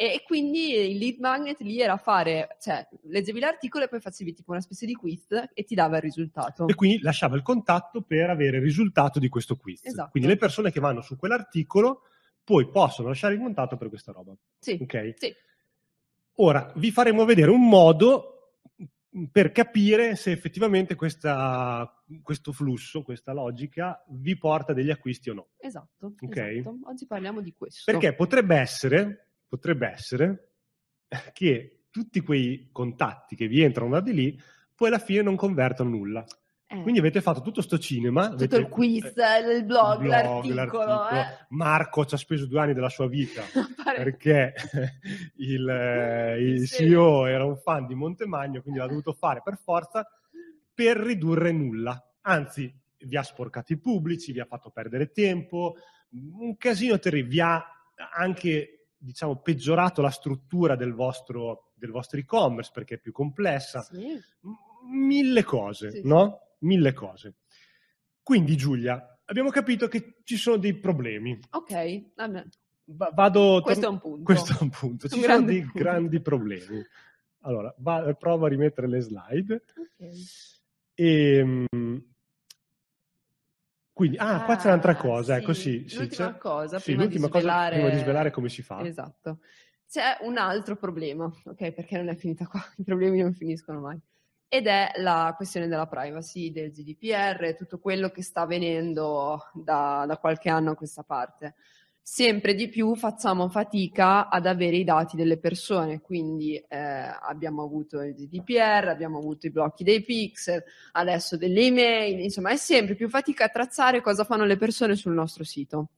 E, e quindi il lead magnet lì era fare, cioè, leggevi l'articolo e poi facevi tipo una specie di quiz e ti dava il risultato.
E quindi lasciava il contatto per avere il risultato di questo quiz.
Esatto.
Quindi le persone che vanno su quell'articolo poi possono lasciare il contatto per questa roba.
Sì,
Ok?
sì.
Ora vi faremo vedere un modo per capire se effettivamente questa- questo flusso, questa logica vi porta degli acquisti o no.
esatto,
Ok.
esatto. Oggi parliamo di questo.
Perché potrebbe essere, potrebbe essere che tutti quei contatti che vi entrano da di lì poi alla fine non convertono nulla.
Eh,
Quindi avete fatto tutto sto cinema.
tutto
avete-
il quiz,
eh,
il blog,
il
l'articolo, eh.
Marco ci ha speso due anni della sua vita perché il, eh, il
Sì.
CEO era un fan di Montemagno, quindi l'ha dovuto fare per forza per ridurre nulla. Anzi, vi ha sporcato i pubblici, vi ha fatto perdere tempo, un casino terribile, vi ha anche diciamo peggiorato la struttura del vostro, del vostro e-commerce perché è più complessa
Sì.
Mille cose,
Sì,
no? Mille cose. Quindi Giulia, abbiamo capito che ci sono dei problemi.
Ok,
vado
questo è
tor-
un punto.
questo è un punto. Ci
Un
sono dei
punto.
grandi problemi. Allora, va- provo a rimettere le slide.
Ok.
E, mm, quindi, ah, qua c'è un'altra
Ah,
cosa, ecco
sì.
sì.
L'ultima
c'è-
cosa, prima di
l'ultima cosa,
svelare-
prima di svelare come si fa.
Esatto. C'è un altro problema, ok? Perché non è finita qua, i problemi non finiscono mai. Ed è la questione della privacy, del GDPR, tutto quello che sta avvenendo da, da qualche anno a questa parte. Sempre di più facciamo fatica ad avere i dati delle persone, quindi eh, abbiamo avuto il GDPR, abbiamo avuto i blocchi dei pixel, adesso delle email, insomma è sempre più fatica a tracciare cosa fanno le persone sul nostro sito.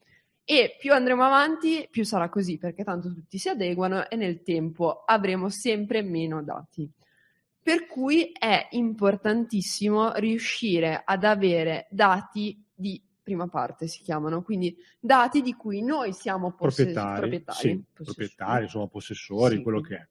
E più andremo avanti, più sarà così, perché tanto tutti si adeguano e nel tempo avremo sempre meno dati. Per cui è importantissimo riuscire ad avere dati di prima parte, si chiamano, quindi dati di cui noi siamo posse-
proprietari,
proprietari,
sì,
possessori.
proprietari, insomma, possessori,
Sì,
quello che è.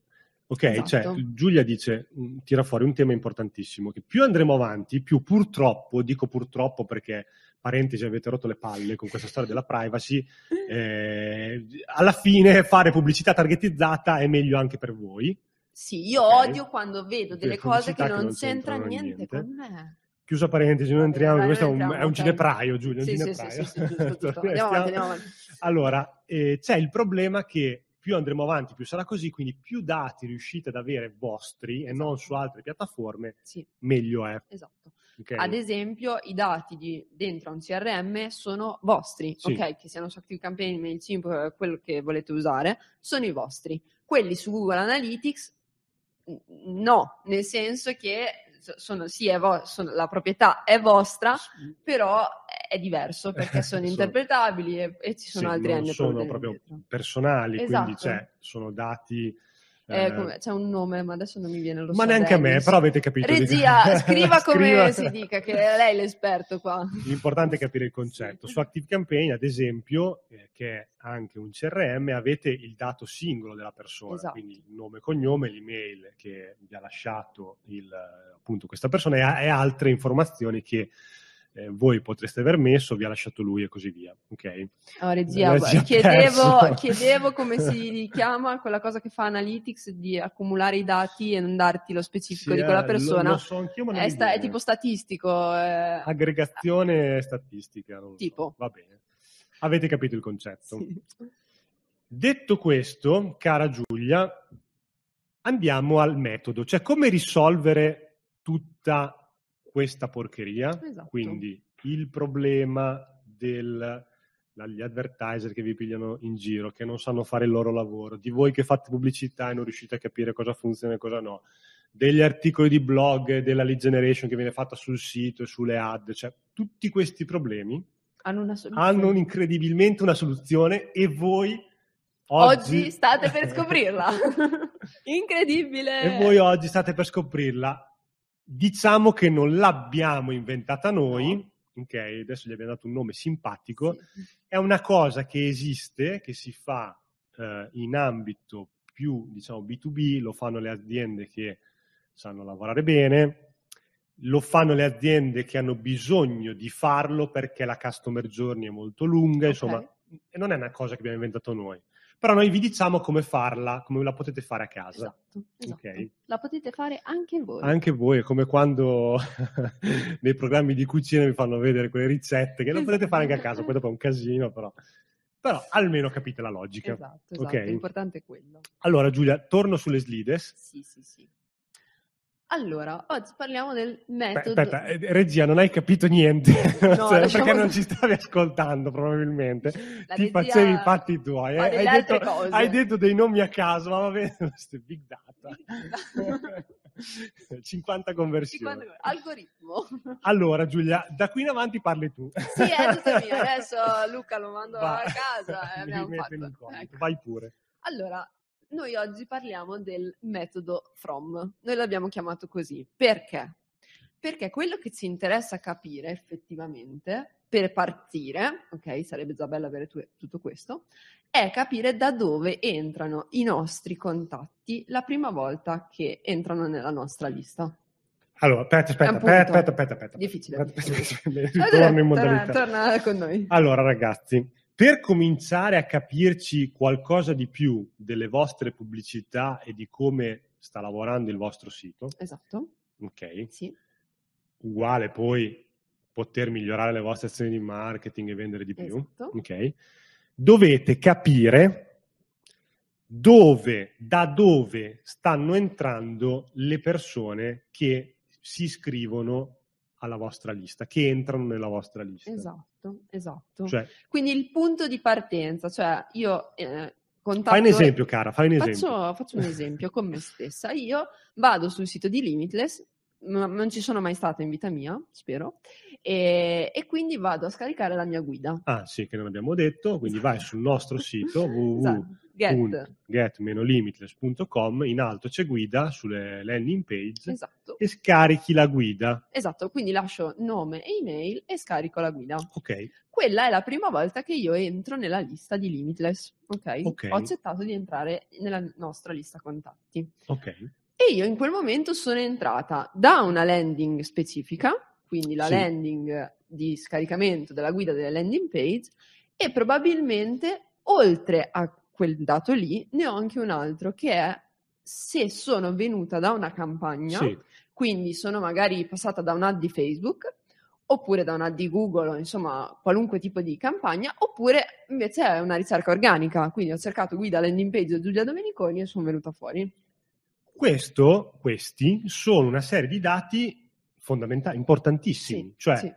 Ok,
Esatto.
cioè Giulia dice, mh, tira fuori un tema importantissimo, che più andremo avanti, più purtroppo, dico purtroppo perché, parentesi, avete rotto le palle con questa storia della privacy, eh, alla fine fare pubblicità targetizzata è meglio anche per voi.
Sì, io
Ok.
odio quando vedo
Delle
delle cose che
che
non
non
c'entra
c'entrano
niente
niente.
con me.
Chiusa parentesi, non entriamo, questo è
non
un,
entriamo,
è un
ok.
ginepraio, Giulia, un
Sì, sì,
ginepraio.
sì, sì, giusto, giusto. Andiamo avanti, andiamo avanti.
Allora, eh, c'è il problema che più andremo avanti, più sarà così, quindi più dati riuscite ad avere vostri e non
Esatto.
su altre piattaforme, meglio è.
esatto.
ok?
Ad esempio, i dati di, dentro a un CRM sono vostri, ok? Che siano su ActiveCampaign, MailChimp, eh, quello che volete usare, sono i vostri. Quelli su Google Analytics, no, nel senso che sono, sì, è vo- sono- la proprietà è vostra, però è diverso perché sono interpretabili e, e ci sono
Sì,
altri
non
anni
sono proprio personali, quindi
Esatto.
cioè, sono dati...
Eh,
eh,
c'è un nome, ma adesso non mi viene lo
ma
so,
neanche a me, però avete capito.
Regia, scriva come
Scriva-
si dica, che è lei l'esperto qua.
L'importante è capire il concetto. Su ActiveCampaign, ad esempio, eh, che è anche un CRM, avete il dato singolo della persona,
Esatto.
quindi il nome e cognome, l'email che vi ha lasciato il, appunto questa persona e, e altre informazioni che eh, voi potreste aver messo, vi ha lasciato lui e così via. Ok?
Oh, regia,
Regia
chiedevo, chiedevo come si chiama quella cosa che fa Analytics di accumulare i dati e non darti lo specifico
Sì,
di quella
eh,
persona.
Lo, lo so anch'io, ma non
è, sta- è tipo statistico. eh,
aggregazione statistica. lo so.
Tipo.
Va bene. Avete capito il concetto.
sì.
Detto questo, cara Giulia, andiamo al metodo, cioè come risolvere tutta questa porcheria.
Esatto.
Quindi il problema degli advertiser che vi pigliano in giro, che non sanno fare il loro lavoro, di voi che fate pubblicità e non riuscite a capire cosa funziona e cosa no, degli articoli di blog, della lead generation che viene fatta sul sito e sulle ad, cioè tutti questi problemi
Hanno una
hanno un- incredibilmente una soluzione e voi
Oggi...
oggi,
state per scoprirla. Incredibile.
e voi oggi state per scoprirla. Diciamo che non l'abbiamo inventata noi,
No.
ok? Adesso gli abbiamo dato un nome simpatico.
Sì.
È una cosa che esiste, che si fa eh, in ambito più, diciamo, B2B, lo fanno le aziende che sanno lavorare bene, lo fanno le aziende che hanno bisogno di farlo perché la customer journey è molto lunga,
Ok.
insomma, e non è una cosa che abbiamo inventato noi. Però noi vi diciamo come farla, come la potete fare a casa.
Esatto, esatto. La potete fare anche voi.
Anche voi, è come quando nei programmi di cucina vi fanno vedere quelle ricette che lo potete fare anche a casa, poi dopo è un casino, però, però almeno capite la logica.
Esatto, esatto.
Ok.
L'importante è quello.
Allora Giulia, torno sulle slides.
Sì, sì, sì. Allora, oggi parliamo del metodo.
Aspetta, eh, regia, non hai capito niente,
No,
Cioè,
lasciamo-
perché non ci stavi ascoltando probabilmente.
La
Ti
regia
facevi i fatti tuoi. eh. Hai, detto, hai detto dei nomi a caso, ma va bene, queste big data. 50 conversioni.
Quando- Algoritmo.
Allora Giulia, da qui in avanti parli tu.
Sì, è tutto mio. Adesso Luca lo mando
Va.
a casa e
Mi
abbiamo fatto. Ecco.
Vai pure.
Allora, noi oggi parliamo del metodo from. Noi l'abbiamo chiamato così. Perché? Perché quello che ci interessa capire effettivamente per partire, ok, sarebbe già bello avere tu- tutto questo, è capire da dove entrano i nostri contatti la prima volta che entrano nella nostra lista.
Allora, aspetta, aspetta, aspetta, aspetta, aspetta, aspetta.
Difficile,
Aspetta, aspetta,
difficile.
aspetta, Ritorno in modalità.
Torna, torna con noi.
Allora, ragazzi, per cominciare a capirci qualcosa di più delle vostre pubblicità e di come sta lavorando il vostro sito,
Esatto,
ok?
sì.
Uguale poi poter migliorare le vostre azioni di marketing e vendere di più,
Esatto.
ok? Dovete capire dove, da dove stanno entrando le persone che si iscrivono alla vostra lista, che entrano nella vostra lista.
Esatto, esatto.
Cioè,
Quindi il punto di partenza, cioè io eh, contatto...
fai un esempio, cara, fai un esempio.
Faccio, faccio un esempio con me stessa. Io vado sul sito di Limitless, non ci sono mai stata in vita mia, spero, e, e quindi vado a scaricare la mia guida.
Ah, sì, che non abbiamo detto, quindi vai sul nostro sito
Esatto. Get.
www.get-limitless.com, in alto c'è guida sulle landing page
Esatto.
e scarichi la guida.
Esatto, quindi lascio nome e email e scarico la guida.
Ok,
Quella è la prima volta che io entro nella lista di Limitless, ok?
Ok.
Ho accettato di entrare nella nostra lista contatti.
ok.
E io in quel momento sono entrata da una landing specifica, quindi la
Sì.
landing di scaricamento della guida delle landing page, e probabilmente oltre a quel dato lì ne ho anche un altro che è se sono venuta da una campagna,
Sì,
quindi sono magari passata da un'ad di Facebook oppure da un'ad di Google, insomma qualunque tipo di campagna, oppure invece è una ricerca organica, quindi ho cercato guida landing page di Giulia Domeniconi e sono venuta fuori.
Questo, questi sono una serie di dati fondamentali, importantissimi.
Sì,
cioè,
sì.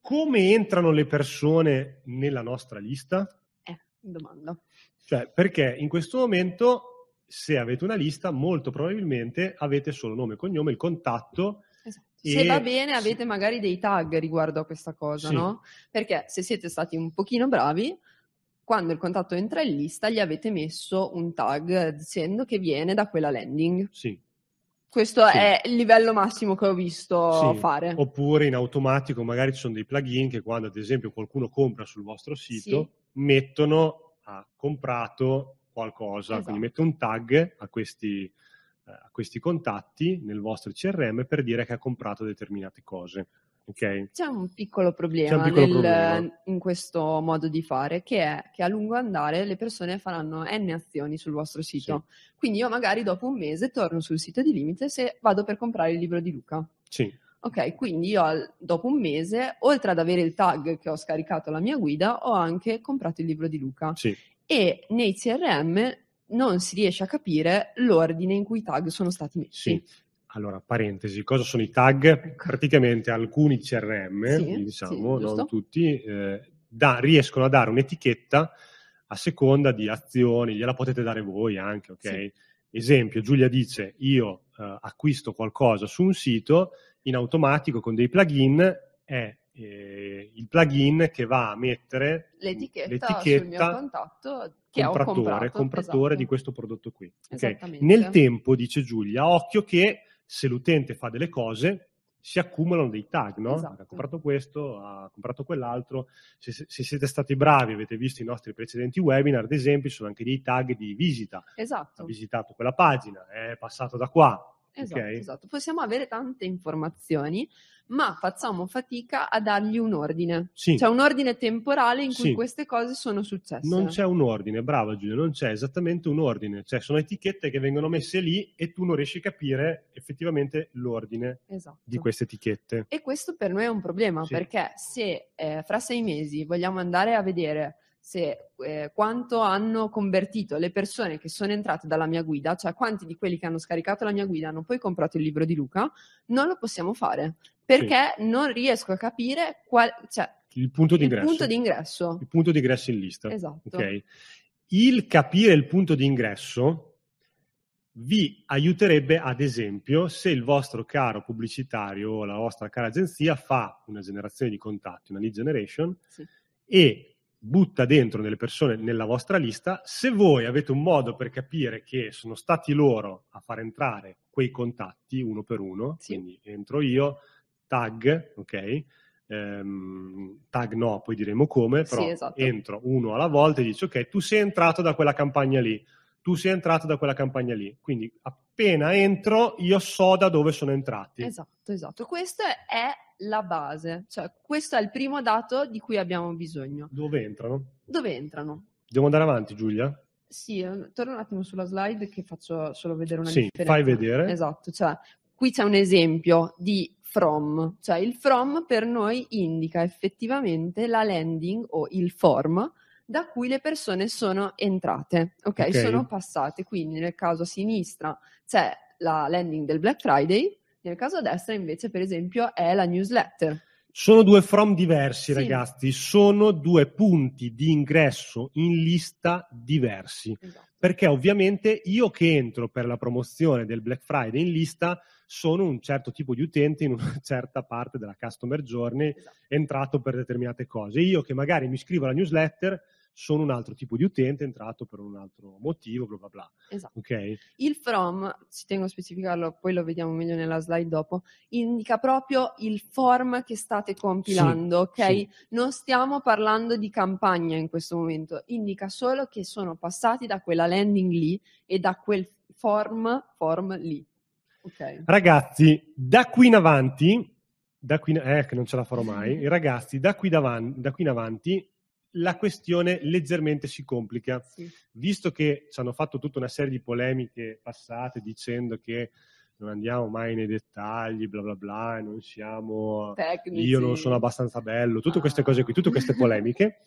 come entrano le persone nella nostra lista?
Eh, domanda.
Cioè, perché in questo momento, se avete una lista, molto probabilmente avete solo nome e cognome, il contatto
Esatto. Se va bene,
sì.
avete magari dei tag riguardo a questa cosa,
Sì.
no? Perché se siete stati un pochino bravi, quando il contatto entra in lista, gli avete messo un tag dicendo che viene da quella landing.
Sì.
Questo
Sì.
è il livello massimo che ho visto
Sì,
fare.
Oppure in automatico magari ci sono dei plugin che quando ad esempio qualcuno compra sul vostro sito mettono ha comprato qualcosa,
Esatto.
quindi mette un tag a questi, eh, a questi contatti nel vostro CRM per dire che ha comprato determinate cose. Ok?
C'è un piccolo problema,
un piccolo
nel-
problema.
in questo modo di fare, che è che a lungo andare le persone faranno n azioni sul vostro sito. Quindi io magari dopo un mese torno sul sito di Limites e vado per comprare il libro di Luca.
Sì,
Ok, quindi io dopo un mese, oltre ad avere il tag che ho scaricato la mia guida, ho anche comprato il libro di Luca.
sì,
E nei CRM non si riesce a capire l'ordine in cui i tag sono stati messi.
sì. Allora, parentesi, cosa sono i tag? Praticamente alcuni CRM,
Sì,
diciamo,
sì,
non tutti, eh, da- riescono a dare un'etichetta a seconda di azioni, gliela potete dare voi anche, ok?
Sì.
Esempio, Giulia dice io eh, acquisto qualcosa su un sito, in automatico con dei plugin è eh, il plugin che va a mettere
L'etichetta, sul mio contatto che
compratore,
comprato.
compratore di
esatto.
questo prodotto qui. ok?
Esattamente.
Nel tempo, dice Giulia, occhio che se l'utente fa delle cose si accumulano dei tag, no?
Esatto.
Ha comprato questo, ha comprato quell'altro. Se, se- siete stati bravi, avete visto i nostri precedenti webinar, ad esempio, ci sono anche dei tag di visita. Ha
Esatto,
visitato quella pagina, è passato da qua.
esatto,
ok?
esatto. Possiamo avere tante informazioni, ma facciamo fatica a dargli un ordine.
Sì.
C'è un ordine temporale in cui
Sì.
queste cose sono successe.
Non c'è un ordine, brava Giulia, non c'è esattamente un ordine, cioè sono etichette che vengono messe lì e tu non riesci a capire effettivamente l'ordine
Esatto.
di queste etichette.
E questo per noi è un problema
Sì.
perché se eh, fra sei mesi vogliamo andare a vedere se eh, quanto hanno convertito le persone che sono entrate dalla mia guida, cioè quanti di quelli che hanno scaricato la mia guida hanno poi comprato il libro di Luca, non lo possiamo fare perché non riesco a capire qual, cioè,
Il punto di
il
ingresso.
punto di ingresso.
Il punto di ingresso in lista.
Esatto.
ok? Il capire il punto di ingresso vi aiuterebbe, ad esempio, se il vostro caro pubblicitario o la vostra cara agenzia fa una generazione di contatti, una lead generation,
Sì.
e butta dentro delle persone nella vostra lista, se voi avete un modo per capire che sono stati loro a far entrare quei contatti uno per uno,
Sì.
quindi entro io, tag, ok? Ehm, tag no, poi diremo come,
Sì,
però
esatto.
entro uno alla volta e dice ok, tu sei entrato da quella campagna lì, tu sei entrato da quella campagna lì, quindi appena entro io so da dove sono entrati.
Esatto, esatto. Questa è la base, cioè questo è il primo dato di cui abbiamo bisogno.
Dove entrano?
Dove entrano?
Devo andare avanti Giulia?
Sì, eh, torno un attimo sulla slide che faccio solo vedere una
Sì,
differenza.
fai vedere.
Esatto, cioè qui c'è un esempio di from, cioè il from per noi indica effettivamente la landing o il form da cui le persone sono entrate, ok?
Ok.
Sono passate, quindi nel caso a sinistra c'è la landing del Black Friday, nel caso a destra invece per esempio è la newsletter.
Sono due from diversi,
Sì.
ragazzi, sono due punti di ingresso in lista diversi.
Esatto.
Perché ovviamente io che entro per la promozione del Black Friday in lista sono un certo tipo di utente in una certa parte della customer journey
Esatto.
entrato per determinate cose. Io che magari mi iscrivo alla newsletter sono un altro tipo di utente entrato per un altro motivo, bla bla bla.
Esatto.
Ok?
Il from, ci tengo a specificarlo, poi lo vediamo meglio nella slide dopo, indica proprio il form che state compilando, ok?
sì.
Non stiamo parlando di campagna in questo momento, indica solo che sono passati da quella landing lì e da quel form, form lì. Ok?
Ragazzi, da qui in avanti, da qui eh, che non ce la farò mai, ragazzi, da qui, davan- da qui in avanti la questione leggermente si complica.
Sì.
visto che ci hanno fatto tutta una serie di polemiche passate dicendo che non andiamo mai nei dettagli, bla bla bla, non siamo
Tecnici.
io non sono abbastanza bello, tutte queste
Ah.
cose qui, tutte queste polemiche.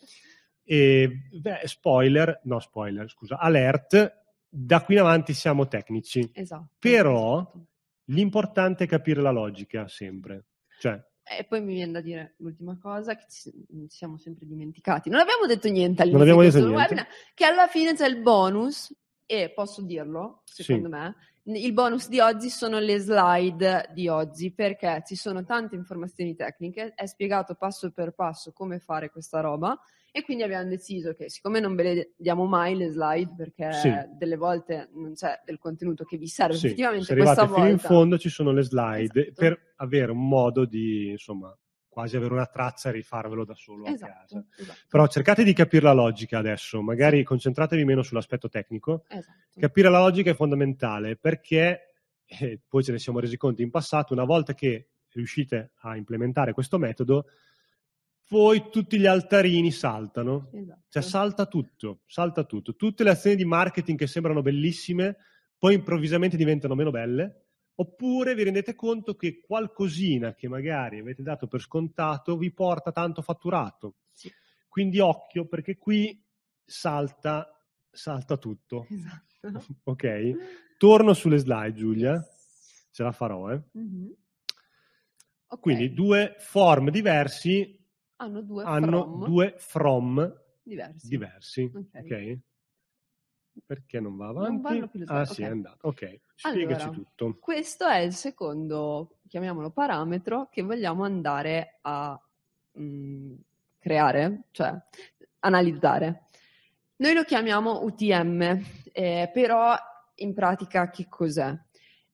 E beh, spoiler, no spoiler, scusa, alert, da qui in avanti siamo tecnici.
Esatto.
Però-
esatto.
L'importante è capire la logica sempre. Cioè,
E poi mi viene da dire l'ultima cosa che ci, ci siamo sempre dimenticati. Non abbiamo detto niente
Non
all'inizio
abbiamo detto niente.
webinar, che alla fine c'è il bonus E posso dirlo, secondo sì. me, il bonus di oggi sono le slide di oggi perché ci sono tante informazioni tecniche, è spiegato passo per passo come fare questa roba e quindi abbiamo deciso che siccome non ve le diamo mai le slide perché sì. delle volte non c'è del contenuto che vi serve sì. effettivamente
Se arrivate
fino
in fondo ci sono le slide esatto. per avere un modo di insomma quasi avere una traccia e rifarvelo da solo esatto, a casa. Esatto. Però cercate di capire la logica adesso, magari concentratevi meno sull'aspetto tecnico. Esatto. Capire la logica è fondamentale perché, eh, poi ce ne siamo resi conto in passato, una volta che riuscite a implementare questo metodo, poi tutti gli altarini saltano. Esatto. Cioè salta tutto, salta tutto. Tutte le azioni di marketing che sembrano bellissime, poi improvvisamente diventano meno belle Oppure vi rendete conto che qualcosina che magari avete dato per scontato vi porta tanto fatturato. Sì. Quindi occhio perché qui salta, salta tutto. Esatto. ok? Torno sulle slide, Giulia. Ce la farò, eh? Mm-hmm. Okay. Quindi due form diversi
hanno due
hanno
from,
due from
diversi.
diversi. Okay. ok? Perché non va avanti?
Non più
Ah, okay. sì, è andato. Ok, spiegaci
allora,
tutto.
Questo è il secondo, chiamiamolo parametro, che vogliamo andare a mh, mm, creare, cioè analizzare. Noi lo chiamiamo UTM, eh, però in pratica che cos'è?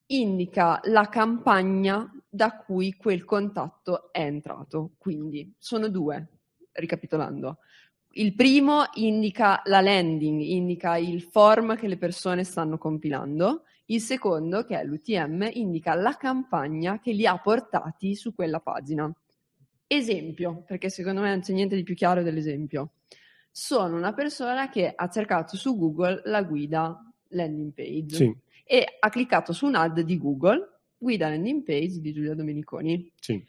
Indica la campagna da cui quel contatto è entrato. Quindi sono due, ricapitolando. Il primo indica la landing, indica il form che le persone stanno compilando. Il secondo, che è l'UTM, indica la campagna che li ha portati su quella pagina. Esempio, perché secondo me non c'è niente di più chiaro dell'esempio. Sono una persona che ha cercato su Google la guida landing page
sì.
e ha cliccato su un ad di Google, guida landing page di Giulia Domeniconi.
Sì.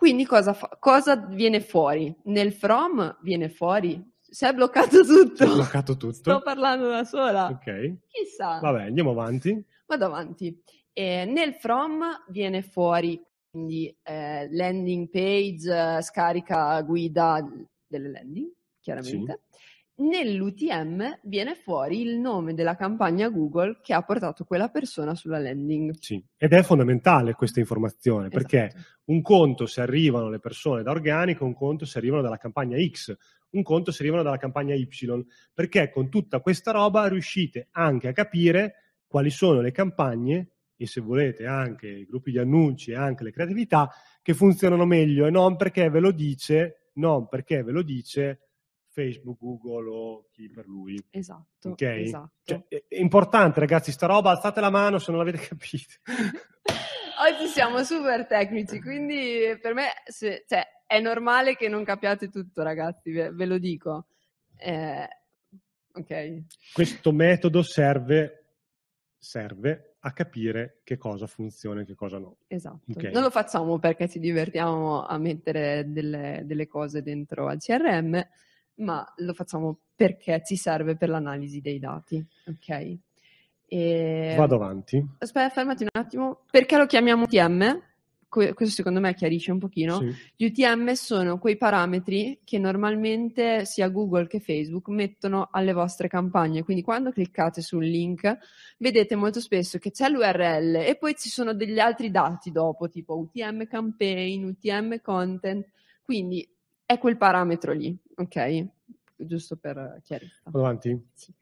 Quindi cosa, fa- cosa viene fuori? Nel from viene fuori si è bloccato tutto. Si
è bloccato tutto.
Sto parlando da sola.
Ok.
Chissà.
Vabbè, andiamo avanti.
Vado avanti. E nel from viene fuori quindi eh, landing page, eh, scarica guida delle landing, chiaramente. Sì nell'UTM viene fuori il nome della campagna Google che ha portato quella persona sulla landing.
Sì, ed è fondamentale questa informazione esatto. perché un conto se arrivano le persone da organico, un conto se arrivano dalla campagna X, un conto se arrivano dalla campagna Y, perché con tutta questa roba riuscite anche a capire quali sono le campagne e se volete anche i gruppi di annunci e anche le creatività che funzionano meglio e non perché ve lo dice, non perché ve lo dice Facebook, Google o chi per lui.
Esatto.
Okay?
esatto.
Cioè, è, importante, ragazzi, sta roba, alzate la mano se non l'avete capito.
Oggi siamo super tecnici, quindi per me se, cioè, è normale che non capiate tutto, ragazzi, ve, ve lo dico. Eh, ok.
Questo metodo serve, serve a capire che cosa funziona e che cosa no.
Esatto. Okay. Non lo facciamo perché ci divertiamo a mettere delle, delle cose dentro al CRM ma lo facciamo perché ci serve per l'analisi dei dati, ok?
E... Vado avanti.
Aspetta, fermati un attimo. Perché lo chiamiamo UTM? questo secondo me chiarisce un pochino. Sì. Gli UTM sono quei parametri che normalmente sia Google che Facebook mettono alle vostre campagne. Quindi quando cliccate sul link vedete molto spesso che c'è l'URL e poi ci sono degli altri dati dopo, tipo UTM campaign, UTM content. Quindi è quel parametro lì, ok? Giusto per chiarezza.
Avanti? Sì.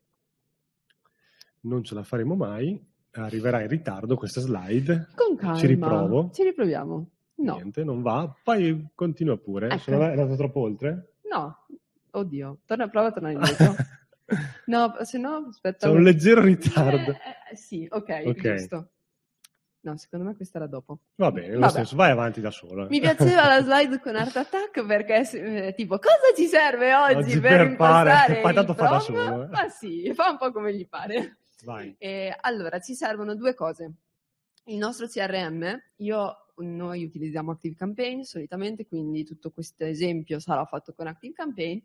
Non ce la faremo mai, arriverà in ritardo questa slide.
Con calma.
Ci riprovo.
Ci riproviamo. No.
Niente, non va. Poi continua pure. Ecco. Sono andato troppo oltre?
No. Oddio. Torna, prova a tornare indietro. no, se no, aspetta.
C'è un leggero ritardo.
Eh, eh, sì, ok, okay. giusto. No, secondo me questa era dopo.
Va bene, lo stesso, vai avanti da solo.
Mi piaceva la slide con Art Attack perché eh, tipo cosa ci serve oggi, oggi per, per impostare
Fai tanto fa da solo. Eh.
Ma sì, fa un po' come gli pare.
Vai.
E, allora, ci servono due cose. Il nostro CRM, io, noi utilizziamo Active Campaign solitamente, quindi tutto questo esempio sarà fatto con Active Campaign.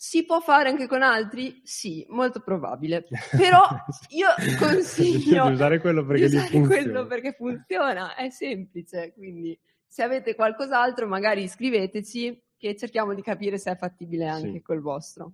Si può fare anche con altri? Sì, molto probabile. Però io consiglio
di usare quello perché,
usare quello perché funziona, è semplice. Quindi se avete qualcos'altro magari scriveteci che cerchiamo di capire se è fattibile anche sì. col vostro.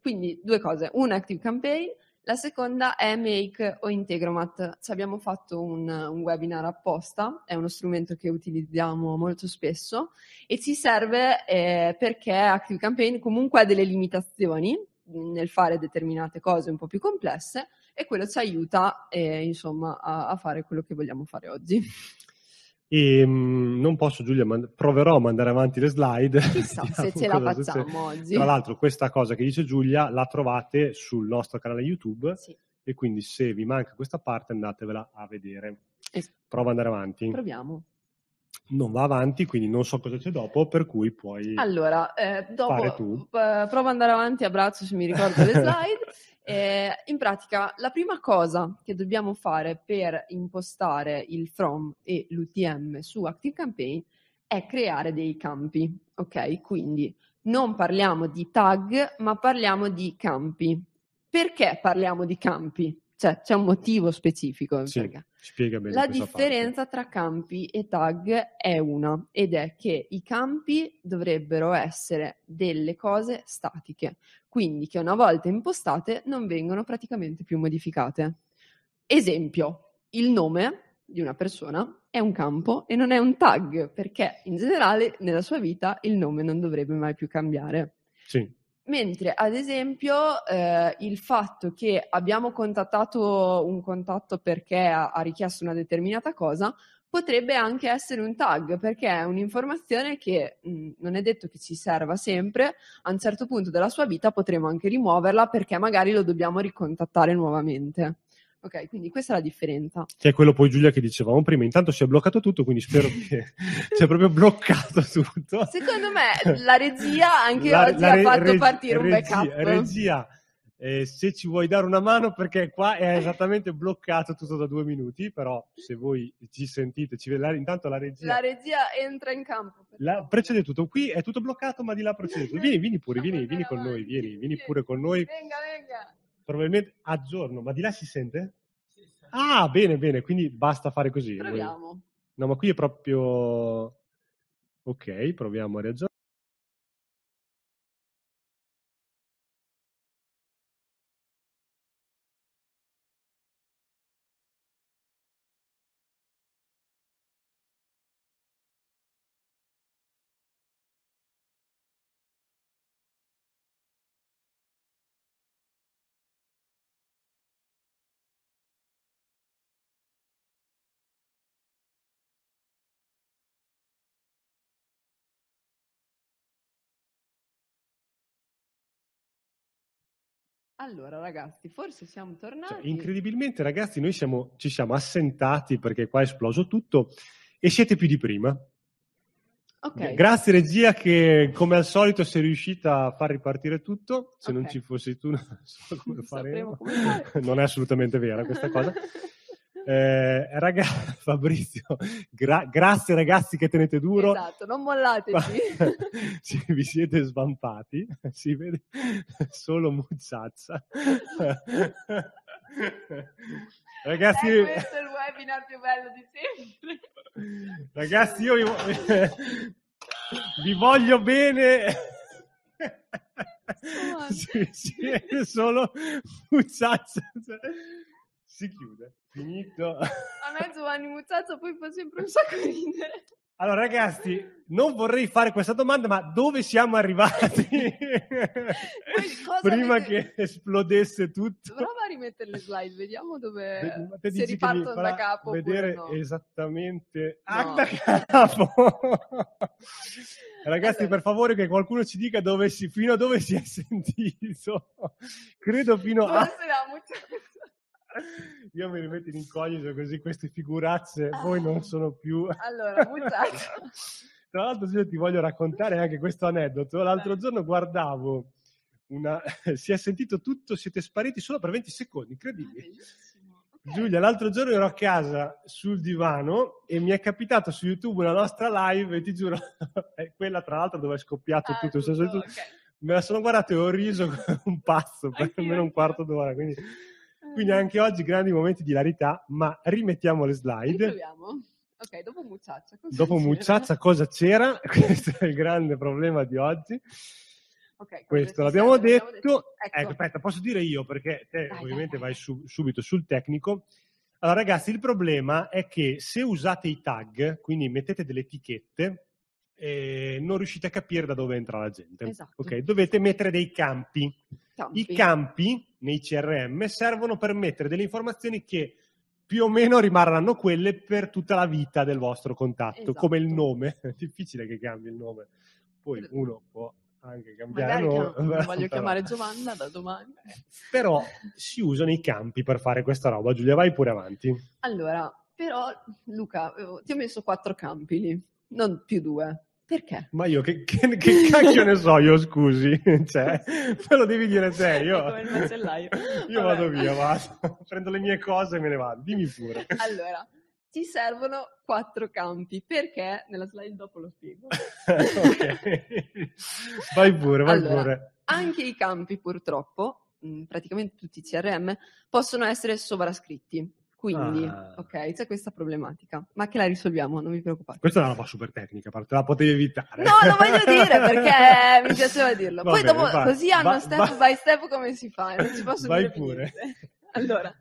Quindi due cose, un Active Campaign, La seconda è Make o Integromat. Ci abbiamo fatto un, un, webinar apposta, è uno strumento che utilizziamo molto spesso e ci serve eh, perché ActiveCampaign comunque ha delle limitazioni nel fare determinate cose un po' più complesse e quello ci aiuta eh, insomma a, a fare quello che vogliamo fare oggi.
E mh, mm, non posso, Giulia, mand- proverò a mandare avanti le slide.
Chissà se ce la facciamo se... oggi.
Tra l'altro, questa cosa che dice Giulia la trovate sul nostro canale YouTube.
Sì.
E quindi, se vi manca questa parte, andatevela a vedere. Es- Prova ad andare avanti.
Proviamo.
Non va avanti, quindi non so cosa c'è dopo, per cui puoi.
Allora, eh, dopo p- prova ad andare avanti a braccio se mi ricordo le slide. Eh, in pratica, la prima cosa che dobbiamo fare per impostare il from e l'UTM su ActiveCampaign è creare dei campi, ok? Quindi non parliamo di tag, ma parliamo di campi. Perché parliamo di campi? Cioè, c'è un motivo specifico.
Sì, spiega bene
La differenza
parte.
tra campi e tag è una, ed è che i campi dovrebbero essere delle cose statiche, quindi che una volta impostate non vengono praticamente più modificate. Esempio, il nome di una persona è un campo e non è un tag, perché in generale nella sua vita il nome non dovrebbe mai più cambiare.
Sì.
Mentre, ad esempio, eh, il fatto che abbiamo contattato un contatto perché ha, ha, richiesto una determinata cosa potrebbe anche essere un tag, perché è un'informazione che mh, non è detto che ci serva sempre, a un certo punto della sua vita potremo anche rimuoverla perché magari lo dobbiamo ricontattare nuovamente. Ok, quindi questa è la differenza.
Che è quello poi Giulia che dicevamo prima, intanto si è bloccato tutto, quindi spero che sia proprio bloccato tutto.
Secondo me la regia anche la, oggi la re, ha fatto reg, partire un backup.
Regia, eh, se ci vuoi dare una mano perché qua è esattamente bloccato tutto da due minuti, però se voi ci sentite, ci vedete, intanto la regia...
La regia entra in campo.
La, precede tutto, qui è tutto bloccato ma di là procede tutto. Vieni, vieni pure, vieni, vieni con noi, vieni, vieni pure con noi.
Venga, venga
probabilmente a giorno, ma di là si sente? Ah, bene, bene, quindi basta fare così.
Proviamo.
No, ma qui è proprio... Ok, proviamo a riaggiornare.
Allora, ragazzi, forse siamo tornati.
Cioè, incredibilmente, ragazzi, noi siamo, ci siamo assentati perché qua è esploso tutto e siete più di prima.
Okay.
Grazie regia che come al solito sei riuscita a far ripartire tutto, se okay. non ci fossi tu non so come faremo. non è assolutamente vera questa cosa. Eh, raga, Fabrizio, gra- grazie ragazzi che tenete duro.
Esatto, non mollateci.
sì, vi siete svampati, si vede solo mucciaccia. Ragazzi,
eh, questo è il webinar più bello di
sempre. Ragazzi, io vi, vi voglio bene. sì, sì, solo mucciaccia si chiude. Finito.
A me Giovanni Muzzazzo poi fa sempre un sacco di ridere.
Allora ragazzi, non vorrei fare questa domanda, ma dove siamo arrivati? Prima avete... che esplodesse tutto.
Prova a rimettere le slide, vediamo dove Beh, si ripartono da capo.
Vedere
no.
esattamente no. da capo. Ragazzi, allora. per favore, che qualcuno ci dica dove si, fino a dove si è sentito. Credo fino
Forse a.
Forse io mi rimetto in incognito così queste figurazze poi non sono più...
allora, buttato.
Tra l'altro io ti voglio raccontare anche questo aneddoto. L'altro giorno guardavo una... si è sentito tutto, siete spariti solo per 20 secondi, incredibile. Okay. Giulia, l'altro giorno ero a casa sul divano e mi è capitato su YouTube una nostra live e ti giuro, è quella tra l'altro dove è scoppiato ah, tutto. tutto, tutto. Okay. Me la sono guardata e ho riso come un pazzo per almeno un quarto d'ora. Quindi quindi anche oggi grandi momenti di larità, ma rimettiamo le slide.
Ritroviamo. Ok, dopo Mucciaccia.
Dopo c'era? Mucciaccia cosa c'era? Questo è il grande problema di oggi.
Ok,
Questo l'abbiamo
siamo, l'abbiamo
detto.
Ecco.
Ecco, aspetta, posso dire io perché te
Dai,
ovviamente
dai,
vai
dai.
su- subito sul tecnico. Allora, ragazzi, il problema è che se usate i tag, quindi mettete delle etichette, eh, non riuscite a capire da dove entra la gente.
Esatto.
Ok, Dovete mettere dei campi.
Campi.
I campi nei CRM servono per mettere delle informazioni che più o meno rimarranno quelle per tutta la vita del vostro contatto,
Esatto.
come il nome. È difficile che cambi il nome. Poi uno può anche cambiare nome.
chiam- voglio chiamare Giovanna da domani.
Però si usano i campi per fare questa roba. Giulia, vai pure avanti.
Allora, però, Luca, eh, ti ho messo quattro campi lì, non più due. Perché?
Ma io che, che- che cacchio ne so io, scusi? Cioè, me lo devi dire te. Io, io vado via, vado. prendo le mie cose e me ne vado. Dimmi pure.
Allora, ti servono quattro campi. Perché? Nella slide dopo lo spiego.
ok. Vai pure, vai
Allora,
pure.
Anche i campi, purtroppo, mh, praticamente tutti i CRM, possono essere sovrascritti. Quindi,
Ah.
ok, c'è questa problematica, ma che la risolviamo, non vi preoccupate.
Questa è una roba super tecnica, te la potevi evitare.
No, lo voglio dire perché mi piaceva dirlo.
Va
Poi
bene,
dopo,
vai.
così hanno
Va-
step
va-
by step come si fa, non ci posso
Vai pure.
niente. Allora,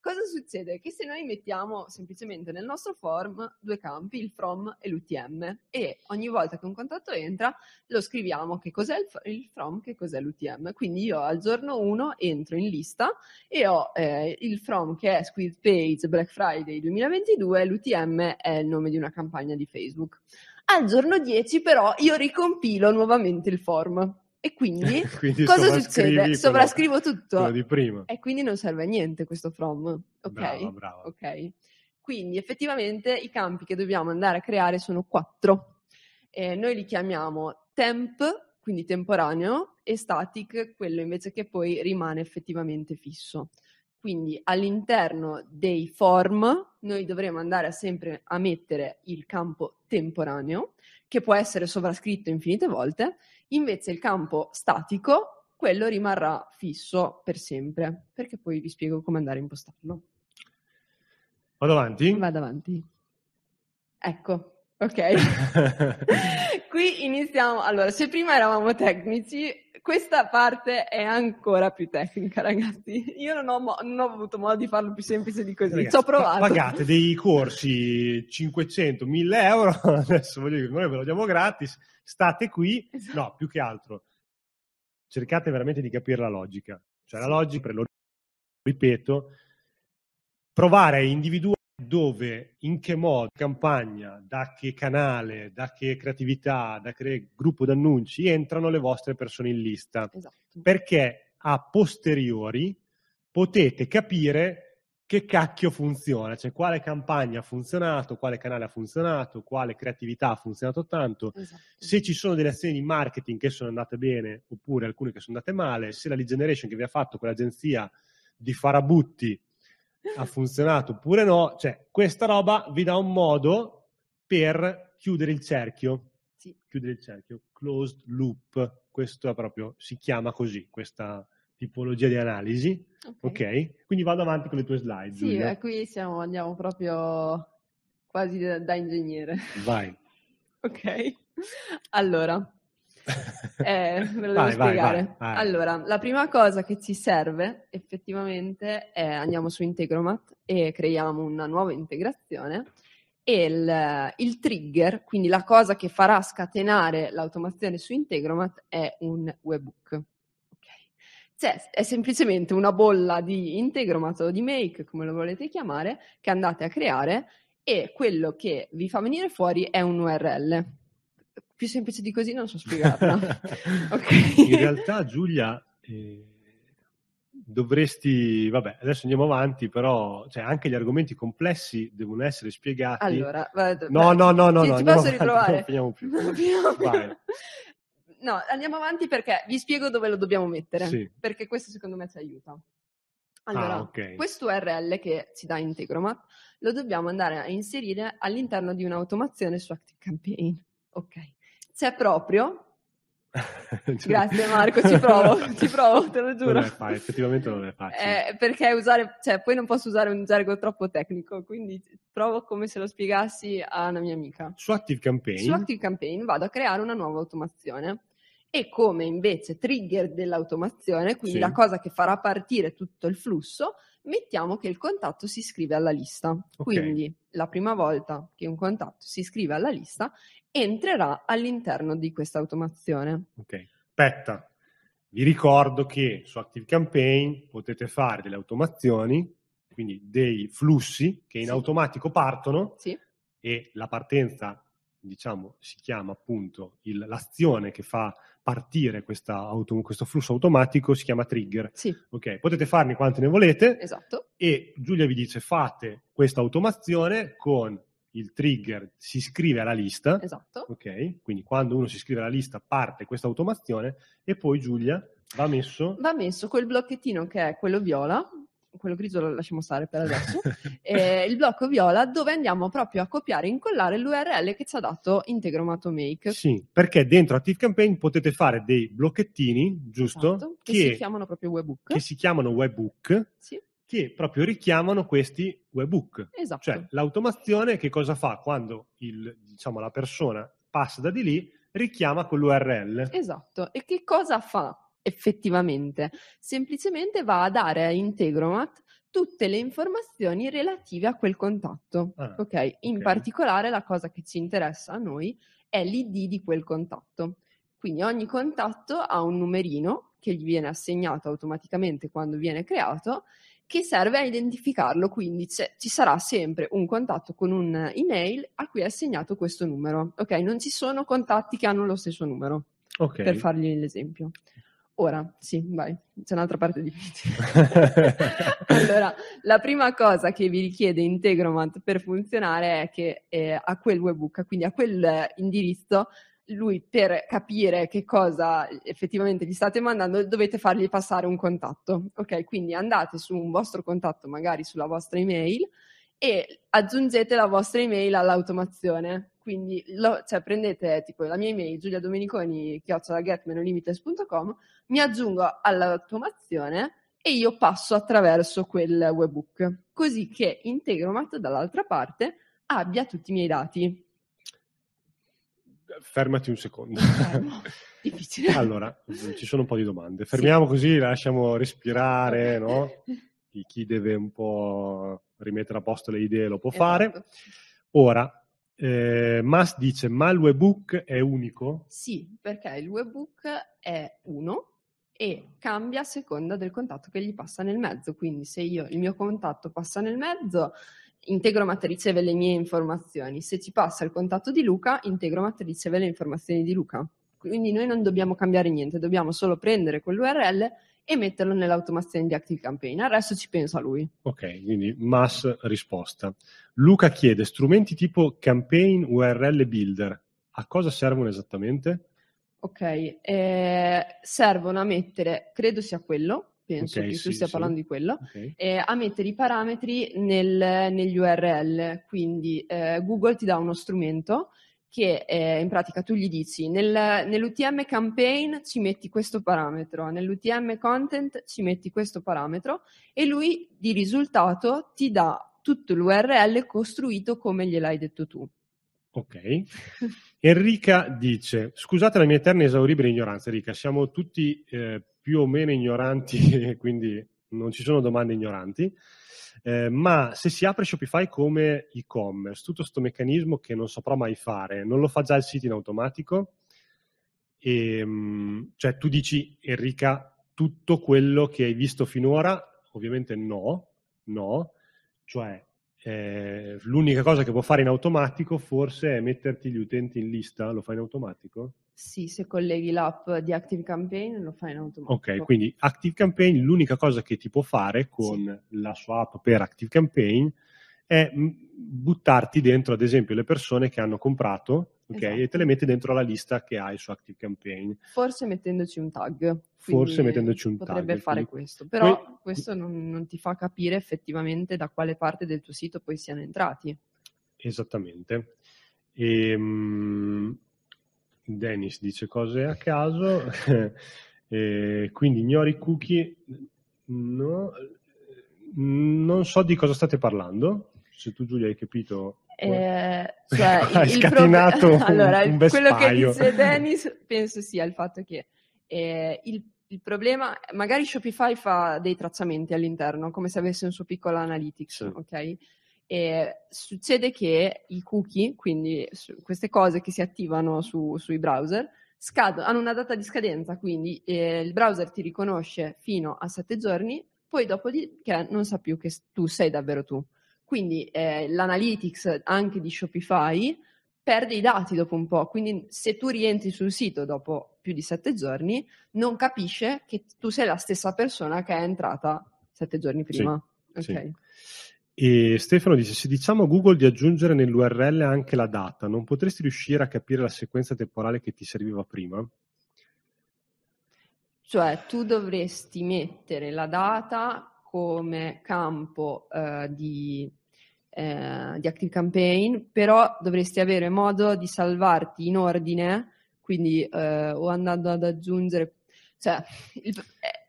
cosa succede? Che se noi mettiamo semplicemente nel nostro form due campi, il from e l'UTM, e ogni volta che un contatto entra lo scriviamo che cos'è il, from, che cos'è l'UTM. Quindi io al giorno 1 entro in lista e ho eh, il from che è Squid Page Black Friday 2022, l'UTM è il nome di una campagna di Facebook. Al giorno 10 però io ricompilo nuovamente il form e quindi
Quindi
cosa succede? Sovrascrivo tutto
quello di prima.
e quindi non serve a niente questo from, ok?
Brava, brava.
Ok. Quindi effettivamente i campi che dobbiamo andare a creare sono quattro. Eh, noi li chiamiamo temp, quindi temporaneo, e static, quello invece che poi rimane effettivamente fisso. Quindi all'interno dei form noi dovremo andare sempre a mettere il campo temporaneo, che può essere sovrascritto infinite volte, invece il campo statico, quello rimarrà fisso per sempre, perché poi vi spiego come andare a impostarlo.
Vado avanti?
Vado avanti. Ecco, ok. Qui iniziamo. Allora, se prima eravamo tecnici, questa parte è ancora più tecnica, ragazzi. Io non ho, mo- non ho avuto modo di farlo più semplice di così.
Ragazzi,
Ci ho
pa-
provato.
Pagate dei corsi 500, 1000 euro, adesso voglio dire, noi ve lo diamo gratis, state qui,
Esatto.
no, più che altro, cercate veramente di capire la logica, cioè la logica, lo ripeto, provare a individuare dove, in che modo, campagna, da che canale, da che creatività, da che gruppo d'annunci entrano le vostre persone in lista
Esatto.
perché a posteriori potete capire che cacchio funziona, cioè quale campagna ha funzionato, quale canale ha funzionato, quale creatività ha funzionato tanto,
esatto.
se ci sono delle azioni di marketing che sono andate bene oppure alcune che sono andate male, se la lead generation che vi ha fatto quell'agenzia di farabutti ha funzionato oppure no, cioè questa roba vi dà un modo per chiudere il cerchio,
Sì.
chiudere il cerchio, closed loop, questo è proprio, si chiama così, questa tipologia di analisi, ok? Quindi vado avanti con le tue slide,
Sì,
Giulia.
eh, qui siamo, andiamo proprio quasi da, da ingegnere.
Vai.
Ok. Allora, Eh, ve lo devo
Vai, vai,
spiegare.
vai, vai.
Allora, la prima cosa che ci serve effettivamente è andiamo su Integromat e creiamo una nuova integrazione e il, il trigger, quindi la cosa che farà scatenare l'automazione su Integromat è un webhook. Ok. Cioè, è semplicemente una bolla di Integromat o di Make, come lo volete chiamare, che andate a creare e quello che vi fa venire fuori è un URL. Più semplice di così non so spiegarla. Ok.
In realtà, Giulia, eh, dovresti, vabbè, adesso andiamo avanti, però cioè, anche gli argomenti complessi devono essere spiegati.
Allora, vado-
no, no, no, no,
Ci-
no,
ci
andiamo
posso ritrovare?
non finiamo più.
Non finiamo più. No, andiamo avanti perché vi spiego dove lo dobbiamo mettere,
Sì.
perché questo secondo me ci aiuta. Allora,
Ah, ok.
questo URL che ci dà Integromat lo dobbiamo andare a inserire all'interno di un'automazione su ActiveCampaign. Ok. C'è proprio Grazie Marco, ci provo, ci provo, te lo giuro.
Non è facile, effettivamente non è facile.
Eh, perché usare, cioè, poi non posso usare un gergo troppo tecnico, quindi provo come se lo spiegassi a una mia amica.
Su Active Campaign,
Su ActiveCampaign vado a creare una nuova automazione e come invece trigger dell'automazione, quindi
Sì.
la cosa che farà partire tutto il flusso, mettiamo che il contatto si iscrive alla lista. Quindi la prima volta che un contatto si iscrive alla lista, entrerà all'interno di questa automazione.
Ok, aspetta. Vi ricordo che su ActiveCampaign potete fare delle automazioni, quindi dei flussi che in
Sì.
automatico partono
Sì,
e la partenza, diciamo, si chiama appunto il- l'azione che fa partire questa auto- questo flusso automatico si chiama trigger.
sì,
Ok, potete farne quante ne volete
esatto.
e Giulia vi dice fate questa automazione con il trigger si iscrive alla lista.
Esatto.
Ok, quindi quando uno si iscrive alla lista parte questa automazione e poi Giulia va messo
Va messo quel blocchettino che è quello viola, quello grigio lo lasciamo stare per adesso, eh, il blocco viola dove andiamo proprio a copiare e incollare l'URL che ci ha dato Integromat Make.
Sì, perché dentro ActiveCampaign potete fare dei blocchettini, giusto?
Esatto, che,
che,
si chiamano proprio webbook.
che si chiamano webbook,
Sì,
che proprio richiamano questi webbook.
esatto.
Cioè, l'automazione che cosa fa quando il, diciamo, la persona passa da di lì, richiama quell'URL.
Esatto. E che cosa fa effettivamente? Semplicemente va a dare a Integromat tutte le informazioni relative a quel contatto.
Ah,
ok? In particolare la cosa che ci interessa a noi è l'ID di quel contatto. Quindi ogni contatto ha un numerino che gli viene assegnato automaticamente quando viene creato che serve a identificarlo, quindi ci sarà sempre un contatto con un'email a cui è assegnato questo numero. Ok, non ci sono contatti che hanno lo stesso numero,
Ok.
per fargli l'esempio. Ora, sì, vai, c'è un'altra parte difficile. allora, la prima cosa che vi richiede Integromat per funzionare è che eh, a quel webbook, quindi a quel indirizzo, lui per capire che cosa effettivamente gli state mandando dovete fargli passare un contatto. Ok, quindi andate su un vostro contatto, magari sulla vostra email, e aggiungete la vostra email all'automazione. Quindi lo- cioè, prendete tipo la mia email giuliadomeniconi getmenolimites.com, mi aggiungo all'automazione e io passo attraverso quel webbook, così che Integromat dall'altra parte abbia tutti i miei dati.
Fermati un secondo.
Difficile.
allora, ci sono un po' di domande. Fermiamo così, lasciamo respirare, no? Chi- Chi deve un po' rimettere a posto le idee lo può fare.
Esatto.
Ora, eh, Mas dice, ma il webbook è unico?
Sì, perché il webbook è uno e cambia a seconda del contatto che gli passa nel mezzo. Quindi se io il mio contatto passa nel mezzo, Integromat riceve le mie informazioni. Se ci passa il contatto di Luca, Integromat riceve le informazioni di Luca. Quindi noi non dobbiamo cambiare niente, dobbiamo solo prendere quell'URL e metterlo nell'automazione di ActiveCampaign. Al resto ci pensa lui.
Ok, quindi Mas risposta. Luca chiede, strumenti tipo campaign URL builder, a cosa servono esattamente?
Ok, eh, servono a mettere, credo sia quello, penso
Ok,
che
sì,
tu stia
sì.
parlando di quello,
Ok.
eh, a mettere i parametri nel- negli URL. Quindi eh, Google ti dà uno strumento che eh, in pratica tu gli dici nel- nell'UTM campaign ci metti questo parametro, nell'UTM content ci metti questo parametro e lui di risultato ti dà tutto l'URL costruito come gliel'hai detto tu.
Ok. Enrica dice, scusate la mia eterna esauribile ignoranza, Enrica, siamo tutti eh, più o meno ignoranti, quindi non ci sono domande ignoranti, eh, ma se si apre Shopify come e-commerce, tutto questo meccanismo che non saprò mai fare, non lo fa già il sito in automatico? E, mm, cioè tu dici, Enrica, tutto quello che hai visto finora? Ovviamente no, no, cioè eh, l'unica cosa che può fare in automatico forse è metterti gli utenti in lista, lo fa in automatico?
Sì, se colleghi l'app di ActiveCampaign lo fai in automatico.
Ok, quindi ActiveCampaign l'unica cosa che ti può fare con la sua app per ActiveCampaign è mh, buttarti dentro, ad esempio, le persone che hanno comprato, ok,
Esatto.
e te le mette dentro la lista che hai su ActiveCampaign.
Forse mettendoci un tag.
Forse mettendoci un
potrebbe
tag,
fare
quindi-
questo, però
Que-
questo non, non ti fa capire effettivamente da quale parte del tuo sito poi siano entrati.
Esattamente. E, mh, Dennis dice cose a caso, e quindi ignori i cookie. No, non so di cosa state parlando. Se tu Giulia hai capito,
Eh, cioè,
Hai scatenato un-
allora,
un
quello che dice Dennis penso sia il fatto che eh, il, il problema, magari Shopify fa dei tracciamenti all'interno, come se avesse un suo piccolo analytics,
Sì.
ok? E succede che i cookie, quindi queste cose che si attivano su- sui browser, scadono, hanno una data di scadenza, quindi eh, il browser ti riconosce fino a sette giorni, poi dopodiché non sa più che tu sei davvero tu. Quindi eh, l'analytics anche di Shopify perde i dati dopo un po', quindi se tu rientri sul sito dopo più di sette giorni, non capisce che tu sei la stessa persona che è entrata sette giorni prima. Ok.
sì. E Stefano dice: Se diciamo a Google di aggiungere nell'URL anche la data, non potresti riuscire a capire la sequenza temporale che ti serviva prima?
Cioè, tu dovresti mettere la data come campo eh, di, eh, di Active Campaign, però dovresti avere modo di salvarti in ordine, quindi eh, o andando ad aggiungere, cioè, il- eh,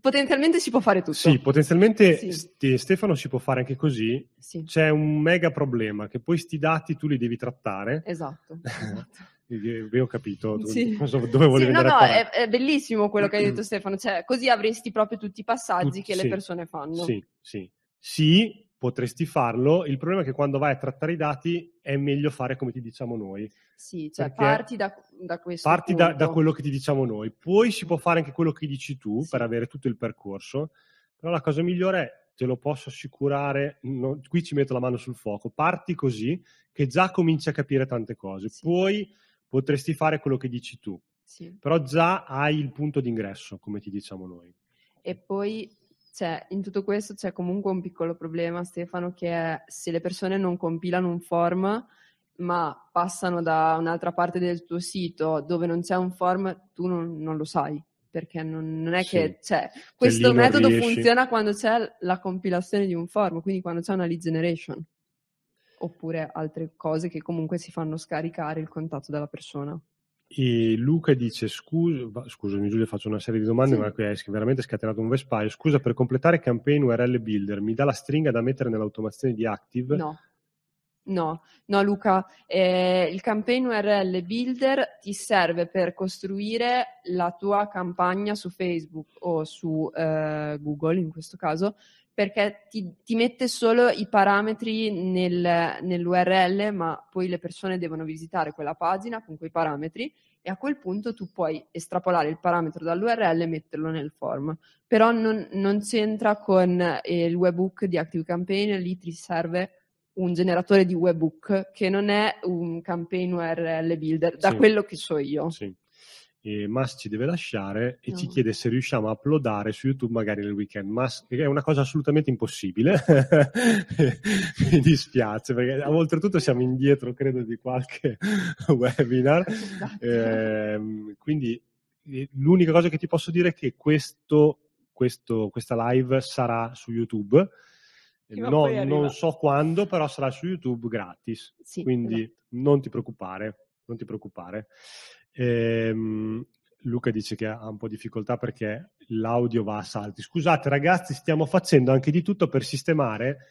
potenzialmente si può fare tutto.
Sì, potenzialmente
Sì.
Ste- Stefano si può fare anche così.
Sì,
C'è un mega problema che poi sti dati tu li devi trattare.
esatto. esatto.
Eh, ho capito tu-
Sì.
non so dove volevi
Sì, no, no, è, è bellissimo quello che hai detto Stefano, cioè così avresti proprio tutti i passaggi
Tutti-
che le persone fanno.
Sì, sì. Sì, potresti farlo. Il problema è che quando vai a trattare i dati è meglio fare come ti diciamo noi.
Sì, cioè parti da, da questo
Parti da, da quello che ti diciamo noi. Poi si può fare anche quello che dici tu
Sì.
per avere tutto il percorso. Però la cosa migliore è, te lo posso assicurare, no- qui ci metto la mano sul fuoco, parti così che già cominci a capire tante cose.
Sì.
Poi potresti fare quello che dici tu.
Sì.
Però già hai il punto d'ingresso, come ti diciamo noi.
E poi cioè, in tutto questo c'è comunque un piccolo problema, Stefano, che è se le persone non compilano un form, ma passano da un'altra parte del tuo sito dove non c'è un form, tu non, non lo sai. Perché non, non è
Sì.
che cioè,
lì
questo metodo
riesci.
funziona quando c'è la compilazione di un form, quindi quando c'è una lead generation, oppure altre cose che comunque si fanno scaricare il contatto della persona.
E Luca dice: Scusa, scusami, Giulia, faccio una serie di domande,
Sì.
ma qui hai veramente scatenato un vespaio. Scusa, per completare campaign URL Builder, mi dà la stringa da mettere nell'automazione di Active?
No, no, no Luca, eh, il campaign URL Builder ti serve per costruire la tua campagna su Facebook o su eh, Google in questo caso, perché ti, ti mette solo i parametri nel- nell'URL, ma poi le persone devono visitare quella pagina con quei parametri e a quel punto tu puoi estrapolare il parametro dall'URL e metterlo nel form. Però non, non c'entra con eh, il webhook di ActiveCampaign, lì ti serve un generatore di webhook che non è un campaign URL builder, da
Sì.
quello che so io.
Sì. E Mas ci deve lasciare e
No.
ci chiede se riusciamo a uploadare su YouTube magari nel weekend. Mas è una cosa assolutamente impossibile. Mi dispiace perché oltretutto siamo indietro, credo, di qualche webinar.
Esatto.
Ehm, quindi eh, l'unica cosa che ti posso dire è che questo, questo- questa live sarà su YouTube. No- non so quando, però sarà su YouTube gratis.
Sì,
quindi
esatto.
non ti preoccupare, non ti preoccupare. Ehm, Luca dice che ha un po' di difficoltà perché l'audio va a salti. Scusate ragazzi, stiamo facendo anche di tutto per sistemare.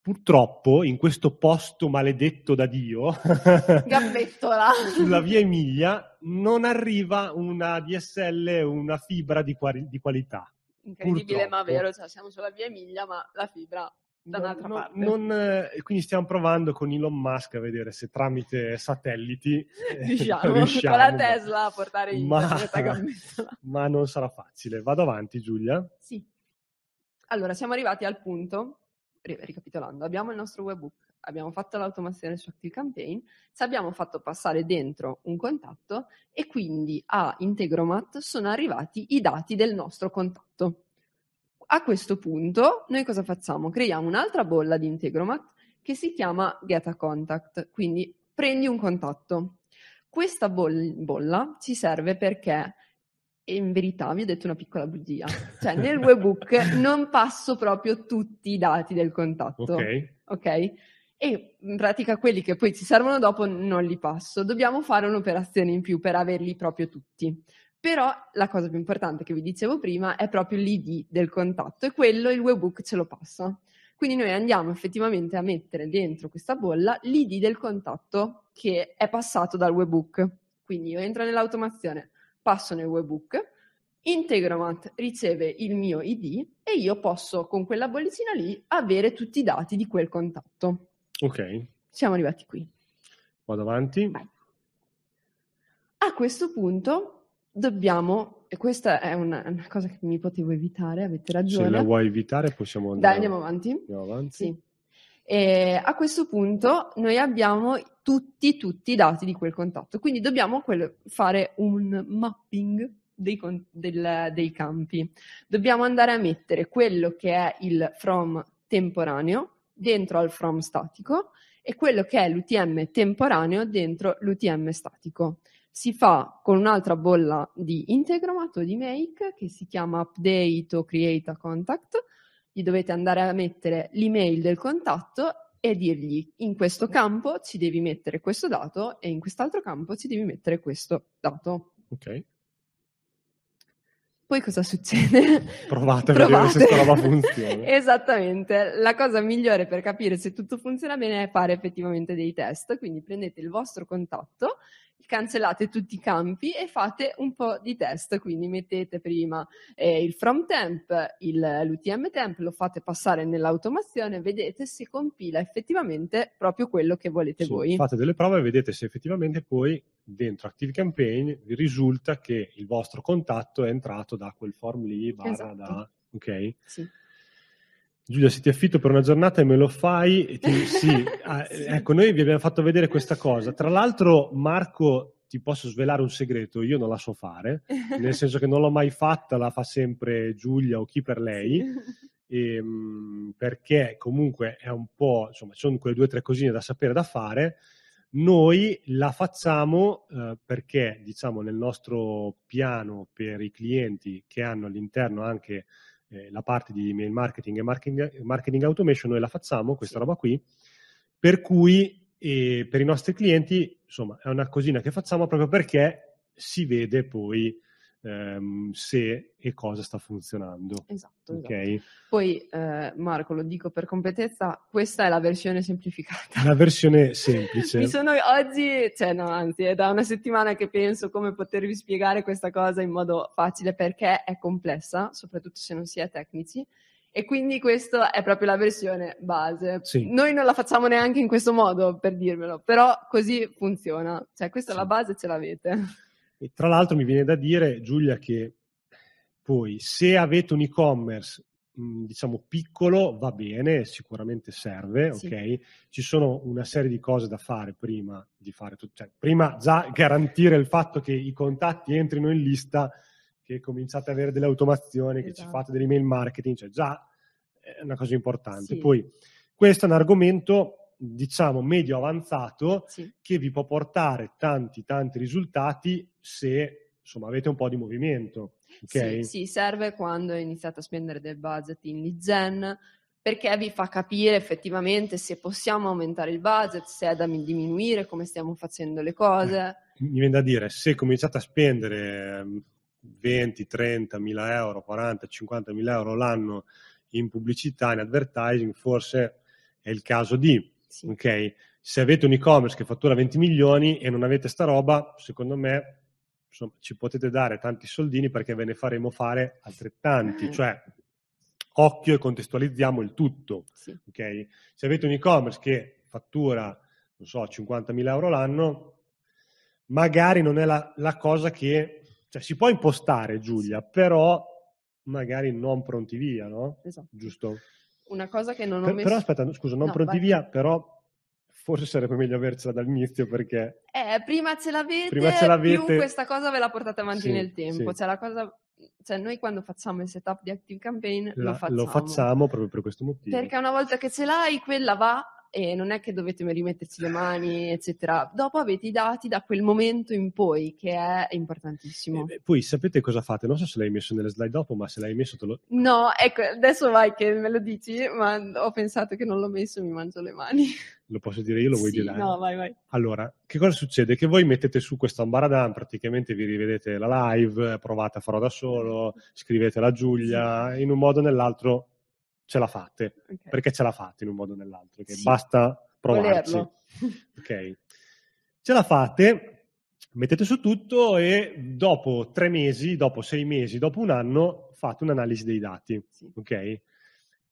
Purtroppo in questo posto maledetto da Dio,
Gambettola.
sulla via Emilia, non arriva una DSL, una fibra di, quali- di qualità.
Incredibile, ma
purtroppo.
vero, cioè, siamo sulla via Emilia, ma la fibra da un'altra
non-
parte.
non, eh, quindi stiamo provando con Elon Musk a vedere se tramite satelliti eh,
Riusciamo,
riusciamo,
con la
ma-
Tesla a portare
ma-
internet a Gambettola.
ma non sarà facile. Vado avanti, Giulia.
Sì. Allora, siamo arrivati al punto, ri- ricapitolando, abbiamo il nostro webbook, abbiamo fatto l'automazione su ActiveCampaign, ci abbiamo fatto passare dentro un contatto e quindi a Integromat sono arrivati i dati del nostro contatto. A questo punto noi cosa facciamo? Creiamo un'altra bolla di Integromat che si chiama Get a Contact, quindi prendi un contatto. Questa boll- bolla ci serve perché e in verità vi ho detto una piccola bugia. Cioè, nel webbook non passo proprio tutti i dati del contatto.
Ok.
ok? E in pratica quelli che poi ci servono dopo non li passo. Dobbiamo fare un'operazione in più per averli proprio tutti. Però la cosa più importante che vi dicevo prima è proprio l'ID del contatto e quello il webbook ce lo passa. Quindi noi andiamo effettivamente a mettere dentro questa bolla l'ID del contatto che è passato dal webbook. Quindi io entro nell'automazione, passo nel webbook, Integromat riceve il mio ID e io posso con quella bollicina lì avere tutti i dati di quel contatto.
Ok.
Siamo arrivati qui.
Vado avanti.
Vai. A questo punto dobbiamo, e questa è una, una, cosa che mi potevo evitare, avete ragione.
Se la vuoi evitare possiamo andare.
Dai, andiamo avanti.
Andiamo avanti.
Sì. E a questo punto noi abbiamo tutti, tutti i dati di quel contatto, quindi dobbiamo quel, fare un mapping dei, del, dei campi. Dobbiamo andare a mettere quello che è il from temporaneo dentro al from statico e quello che è l'UTM temporaneo dentro l'UTM statico. Si fa con un'altra bolla di Integromat o di Make che si chiama Update o Create a Contact. Gli dovete andare a mettere l'email del contatto e dirgli in questo campo ci devi mettere questo dato e in quest'altro campo ci devi mettere questo dato.
Ok.
Poi cosa succede?
Provate a vedere se questa roba funziona.
Esattamente. La cosa migliore per capire se tutto funziona bene è fare effettivamente dei test. Quindi prendete il vostro contatto cancellate tutti i campi e fate un po' di test, quindi mettete prima eh, il from temp, il, l'UTM temp, lo fate passare nell'automazione, vedete se compila effettivamente proprio quello che volete
sì,
voi.
Fate delle prove e vedete se effettivamente poi dentro Active Campaign vi risulta che il vostro contatto è entrato da quel form lì, barra
esatto.
da... Ok?
Sì.
Giulia, se ti affitto per una giornata e me lo fai, ti, sì, ah, sì. ecco, noi vi abbiamo fatto vedere questa cosa. Tra l'altro, Marco, ti posso svelare un segreto, io non la so fare, nel senso che non l'ho mai fatta, la fa sempre Giulia o chi per lei, e, ehm, perché comunque è un po', insomma, ci sono quelle due o tre cosine da sapere, da fare. Noi la facciamo eh, perché, diciamo, nel nostro piano per i clienti che hanno all'interno anche eh, la parte di email marketing e marketing, marketing, automation, noi la facciamo, questa roba qui, per cui per i nostri clienti, insomma, è una cosina che facciamo proprio perché si vede poi ehm, se e cosa sta funzionando.
Esatto.
Okay?
esatto. Poi, eh, Marco, lo dico per completezza, questa è la versione semplificata.
La versione semplice.
Mi sono oggi, cioè no, anzi, è da una settimana che penso come potervi spiegare questa cosa in modo facile perché è complessa, soprattutto se non si è tecnici. E quindi questa è proprio la versione base.
Sì.
Noi non la facciamo neanche in questo modo, per dirvelo, però così funziona. Cioè, questa sì. è la base, ce l'avete.
E tra l'altro mi viene da dire, Giulia, che poi se avete un e-commerce diciamo piccolo va bene, sicuramente serve, sì. ok? Ci sono una serie di cose da fare prima di fare tutto, cioè prima già garantire il fatto che i contatti entrino in lista, che cominciate ad avere delle automazioni, esatto. che ci
Esatto.
fate dell'email marketing, cioè già è una cosa importante.
Sì.
Poi questo è un argomento diciamo medio avanzato
Sì.
che vi può portare tanti tanti risultati se insomma avete un po' di movimento. ok?
Sì, sì, serve quando iniziate a spendere del budget in lead gen perché vi fa capire effettivamente se possiamo aumentare il budget, se è da mi- diminuire, come stiamo facendo le cose.
mi viene da dire, se cominciate a spendere ehm, 20, 30 mila euro, 40, 50 mila euro l'anno in pubblicità, in advertising, forse è il caso di,
Sì.
ok? Se avete un e-commerce che fattura 20 milioni e non avete sta roba, secondo me insomma, ci potete dare tanti soldini perché ve ne faremo fare altrettanti, cioè occhio e contestualizziamo il tutto,
Sì.
ok? Se avete un e-commerce che fattura, non so, 50 mila euro l'anno, magari non è la, la cosa che, cioè si può impostare Giulia, però magari non pronti via, no?
Esatto.
Giusto?
Una cosa che non ho
Per-
messo...
però aspetta, scusa, non
No,
pronti
vai.
via, però forse sarebbe meglio avercela dall'inizio perché
Eh, prima ce l'avete,
Prima ce l'avete-
più questa cosa ve la portate avanti
Sì,
nel tempo.
sì.
Cioè, la cosa... cioè, noi quando facciamo il setup di Active Campaign
la-
lo facciamo.
lo facciamo proprio per questo motivo.
Perché una volta che ce l'hai, quella va e non è che dovete rimetterci le mani, eccetera. Dopo avete i dati da quel momento in poi, che è importantissimo.
Eh, poi sapete cosa fate? Non so se l'hai messo nelle slide dopo, ma se l'hai messo te lo...
No, ecco, adesso vai che me lo dici, ma ho pensato che non l'ho messo e mi mangio le mani.
lo posso dire io, lo vuoi
Sì,
dire?
No, vai, vai.
Allora, che cosa succede? Che voi mettete su questo ambaradan, praticamente vi rivedete la live, provate a farlo da solo, scrivete la Giulia, in un modo o nell'altro ce la fate,
Ok.
perché ce la fate in un modo o nell'altro, che
Sì.
basta provarci.
Volerlo.
Ok. Ce la fate, mettete su tutto e dopo tre mesi, dopo sei mesi, dopo un anno fate un'analisi dei dati.
Sì.
Ok?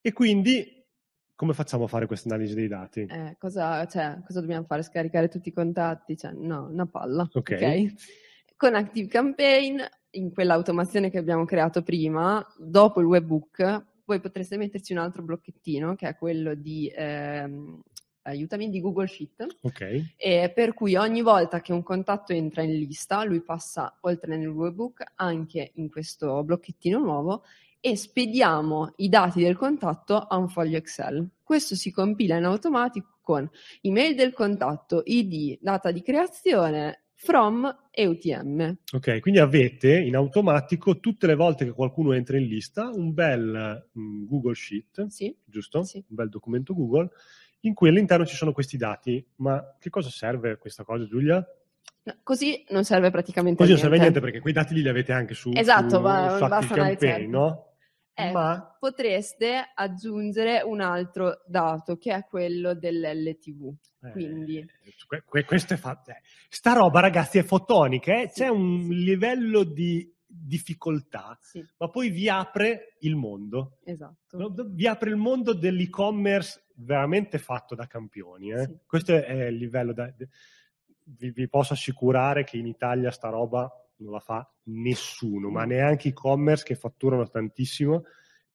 E quindi come facciamo a fare questa analisi dei dati?
Eh, cosa, cioè, cosa dobbiamo fare? Scaricare tutti i contatti? Cioè, no, una palla.
Ok.
ok? Con Active Campaign, in quell'automazione che abbiamo creato prima, dopo il webbook, voi potreste metterci un altro blocchettino che è quello di, ehm, aiutami, di Google Sheet.
Ok?
E per cui ogni volta che un contatto entra in lista, lui passa oltre nel webbook anche in questo blocchettino nuovo e spediamo i dati del contatto a un foglio Excel. Questo si compila in automatico con email del contatto, ID, data di creazione, from e UTM.
Ok, quindi avete in automatico tutte le volte che qualcuno entra in lista un bel mm, Google Sheet,
Sì?
giusto?
Sì.
Un bel documento Google in cui all'interno ci sono questi dati. Ma che cosa serve questa cosa, Giulia?
No, così non serve praticamente
Così
a
non serve niente perché quei dati li avete anche su,
Esatto,
su,
ma
su
basta
Campaign,
certo.
no?
Eh,
Ma
potreste aggiungere un altro dato che è quello dell'LTV.
Eh,
Quindi
que- que- questo è fatto. eh, Sta roba, ragazzi, è fotonica, eh, c'è un livello di difficoltà,
sì,
ma poi vi apre il mondo.
esatto.
No, Vi apre il mondo dell'e-commerce veramente fatto da campioni. eh.
Sì.
Questo è il livello. da- vi, vi posso assicurare che in Italia sta roba non la fa nessuno, ma
No.
neanche e-commerce che fatturano tantissimo.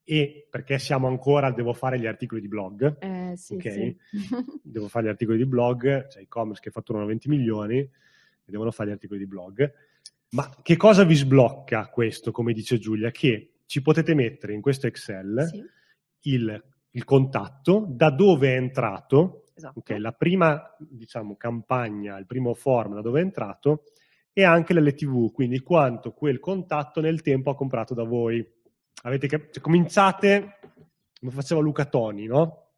E perché siamo ancora, devo fare gli articoli di blog,
Eh, sì,
Ok.
sì.
devo fare gli articoli di blog, cioè e-commerce che fatturano 20 milioni e devono fare gli articoli di blog. Ma che cosa vi sblocca questo, come dice Giulia? Che ci potete mettere in questo Excel
Sì,
il, il contatto, da dove è entrato,
esatto.
ok, la prima diciamo, campagna, il primo form da dove è entrato e anche l'LTV, quindi quanto quel contatto nel tempo ha comprato da voi. Avete cap- cioè, cominciate, come faceva Luca Toni, no?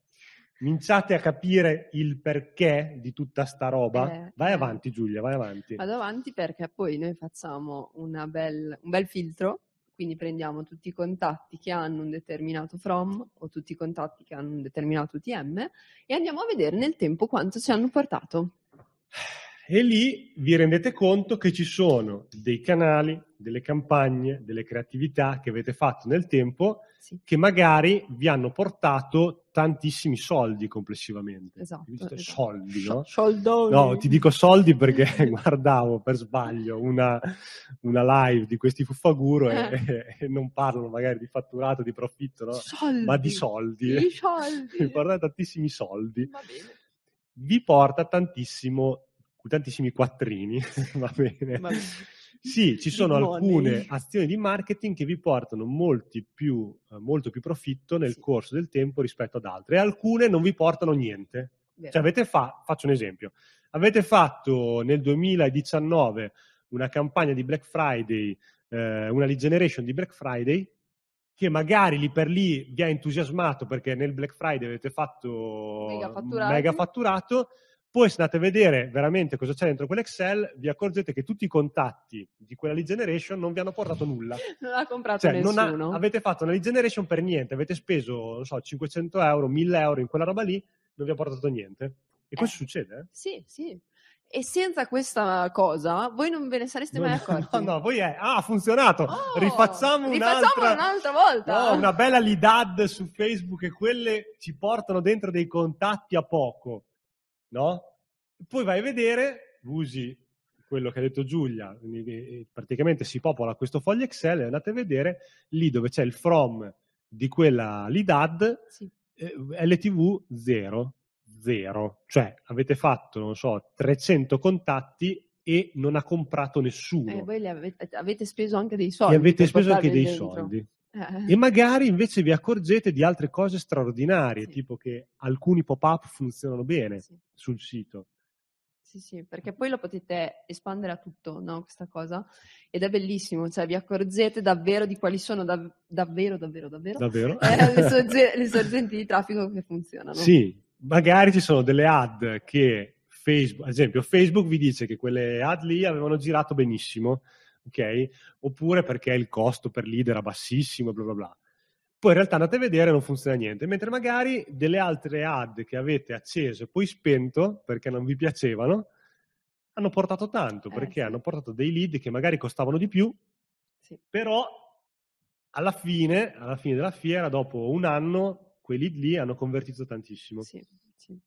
Cominciate a capire il perché di tutta sta roba.
Eh,
vai
eh.
avanti Giulia, vai avanti.
Vado avanti perché poi noi facciamo una bel- un bel filtro, quindi prendiamo tutti i contatti che hanno un determinato from o tutti i contatti che hanno un determinato UTM e andiamo a vedere nel tempo quanto ci hanno portato.
E lì vi rendete conto che ci sono dei canali, delle campagne, delle creatività che avete fatto nel tempo
Sì,
che magari vi hanno portato tantissimi soldi complessivamente.
esatto.
Visto?
esatto.
Soldi, no?
Soldoni.
No, ti dico soldi perché guardavo per sbaglio una, una live di questi fuffaguro e, e non parlano magari di fatturato, di profitto, no?
Soldi.
ma di soldi.
I soldi.
Vi porta tantissimi soldi.
Va bene.
Vi porta tantissimo, tantissimi quattrini, va bene?
Bene.
Sì, ci sono
money.
alcune azioni di marketing che vi portano molti più, eh, molto più profitto nel
Sì.
corso del tempo rispetto ad altre, e alcune non vi portano niente.
Vero.
Cioè, avete fa- faccio un esempio, avete fatto nel 2019 una campagna di Black Friday, eh, una lead generation di Black Friday, che magari lì per lì vi ha entusiasmato perché nel Black Friday avete fatto
Mega fatturato.
mega fatturato, poi se andate a vedere veramente cosa c'è dentro quell'Excel, vi accorgete che tutti i contatti di quella lead generation non vi hanno portato nulla.
Non ha comprato
Cioè, non ha-
nessuno.
avete fatto una lead generation per niente, avete speso, non so, 500 euro, 1000 euro in quella roba lì, non vi ha portato niente. E questo
Eh.
succede, eh?
Sì, sì. E senza questa cosa voi non ve ne sareste mai accorti.
No, no, poi è, ah, ha funzionato,
Oh,
rifacciamo,
rifacciamo
un'altra,
un'altra volta.
No, una bella lead ad su Facebook e quelle ci portano dentro dei contatti a poco, no? Poi vai a vedere, usi quello che ha detto Giulia, quindi, eh, praticamente si popola questo foglio Excel e andate a vedere lì dove c'è il from di quella lead ad,
Sì.
eh, LTV 0, 0. Cioè avete fatto, non so, 300 contatti e non ha comprato nessuno.
E voi avete, avete speso anche dei
E
soldi.
avete
per
speso anche dei
dentro.
soldi.
Eh.
E magari invece vi accorgete di altre cose straordinarie,
Sì.
tipo che alcuni pop-up funzionano bene
Sì.
sul sito.
Sì, sì, perché poi lo potete espandere a tutto, no? Questa cosa. Ed è bellissimo, cioè vi accorgete davvero di quali sono dav- davvero, davvero, davvero
Davvero?
eh, le, sorge- le sorgenti di traffico che funzionano.
Sì, magari ci sono delle ad che Facebook, ad esempio Facebook vi dice che quelle ad lì avevano girato benissimo, ok? Oppure perché il costo per lead era bassissimo, bla bla bla. poi in realtà andate a vedere non funziona niente, mentre magari delle altre ad che avete acceso e poi spento perché non vi piacevano, hanno portato tanto,
Eh,
perché
sì.
hanno portato dei lead che magari costavano di più,
Sì.
però alla fine, alla fine della fiera, dopo un anno, quei lead lì hanno convertito tantissimo.
Sì, sì.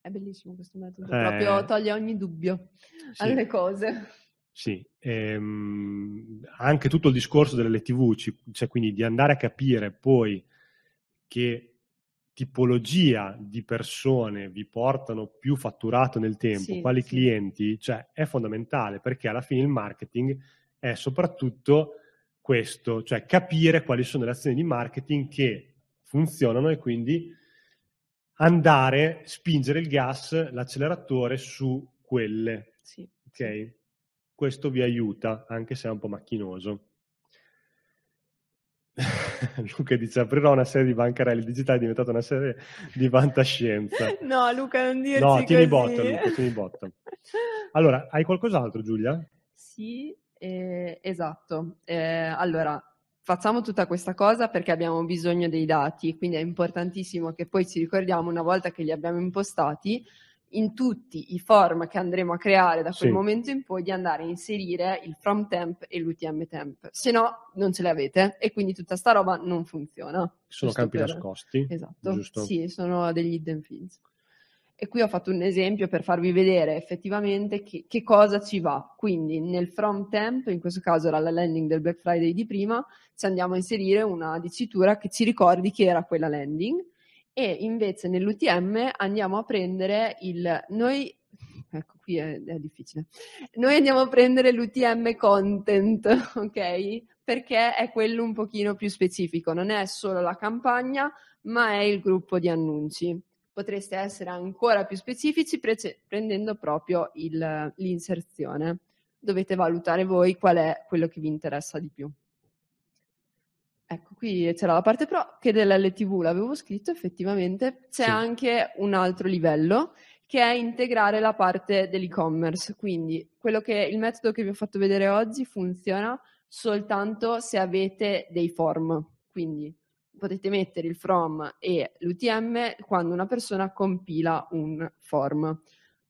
È bellissimo questo metodo,
Eh.
proprio toglie ogni dubbio
Sì.
alle cose.
Sì, ehm, anche tutto il discorso delle TV, ci- cioè quindi di andare a capire poi che tipologia di persone vi portano più fatturato nel tempo,
Sì,
quali
sì.
clienti, cioè è fondamentale perché alla fine il marketing è soprattutto questo, cioè capire quali sono le azioni di marketing che funzionano e quindi andare, spingere il gas, l'acceleratore su quelle.
Sì,
Ok? Questo vi aiuta, anche se è un po' macchinoso. Luca dice: Aprirò una serie di bancarelli digitali, è diventata una serie di fantascienza.
No, Luca, non dirci
No, tieni
così.
botta, Luca, tieni botta. Allora, hai qualcos'altro, Giulia?
Sì, eh, esatto. Eh, allora, facciamo tutta questa cosa perché abbiamo bisogno dei dati, quindi è importantissimo che poi ci ricordiamo una volta che li abbiamo impostati in tutti i form che andremo a creare da quel
Sì.
momento in poi di andare a inserire il from temp e l'UTM temp, se no non ce le avete e quindi tutta sta roba non funziona.
Sono campi
per-
nascosti.
Esatto,
Giusto?
sì, sono degli hidden fields. E qui ho fatto un esempio per farvi vedere effettivamente che, che cosa ci va. Quindi nel from temp, in questo caso era la landing del Black Friday di prima, ci andiamo a inserire una dicitura che ci ricordi che era quella landing e invece nell'UTM andiamo a prendere il... Noi, ecco qui è, è difficile, noi andiamo a prendere l'UTM content, ok? Perché è quello un pochino più specifico, non è solo la campagna, ma è il gruppo di annunci. Potreste essere ancora più specifici prece- prendendo proprio il- l'inserzione. Dovete valutare voi qual è quello che vi interessa di più. Ecco, qui c'era la parte pro che dell'LTV l'avevo scritto, effettivamente c'è
Sì.
anche un altro livello che è integrare la parte dell'e-commerce. Quindi quello che, il metodo che vi ho fatto vedere oggi funziona soltanto se avete dei form. Quindi potete mettere il from e l'UTM quando una persona compila un form.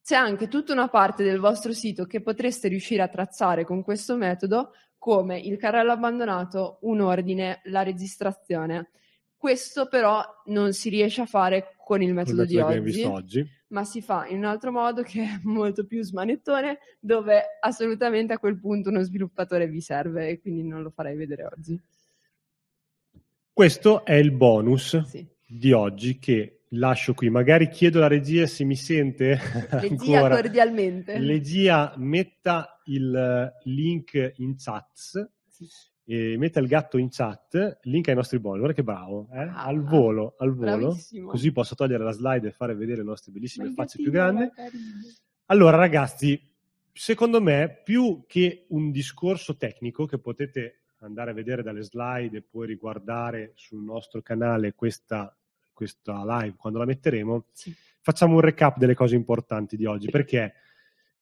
C'è anche tutta una parte del vostro sito che potreste riuscire a tracciare con questo metodo, come il carrello abbandonato, un ordine, la registrazione. Questo però non si riesce a fare con il metodo di
metodo visto
oggi,
oggi.
ma si fa in un altro modo che è molto più smanettone, dove assolutamente a quel punto uno sviluppatore vi serve e quindi non lo farei vedere oggi.
Questo è il bonus
Sì.
di oggi che lascio qui. Magari chiedo alla regia se mi sente
Regia cordialmente.
Regia metta il link in chat
Sì.
e metta il gatto in chat, link ai nostri bonus. Guarda che bravo, eh?
Ah,
al volo, al volo.
bravissimo.
Così posso togliere la slide e fare vedere le nostre bellissime
il
facce più grandi. Allora, ragazzi, secondo me, più che un discorso tecnico che potete andare a vedere dalle slide e poi riguardare sul nostro canale questa, questa live quando la metteremo,
Sì.
facciamo un recap delle cose importanti di oggi, perché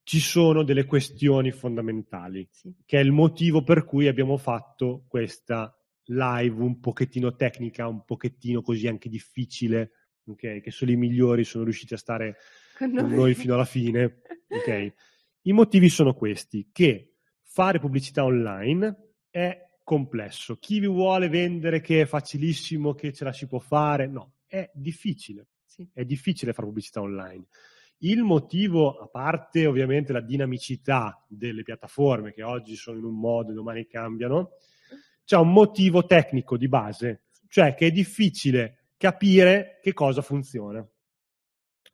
ci sono delle questioni fondamentali,
Sì.
che è il motivo per cui abbiamo fatto questa live un pochettino tecnica, un pochettino così anche difficile, ok? Che solo i migliori sono riusciti a stare
Con
con noi fino alla fine. ok? I motivi sono questi, che fare pubblicità online è complesso. Chi vi vuole vendere che è facilissimo, che ce la si può fare, no, è difficile.
Sì.
È difficile fare pubblicità online. Il motivo, a parte ovviamente la dinamicità delle piattaforme che oggi sono in un modo e domani cambiano, c'è un motivo tecnico di base, cioè che è difficile capire che cosa funziona.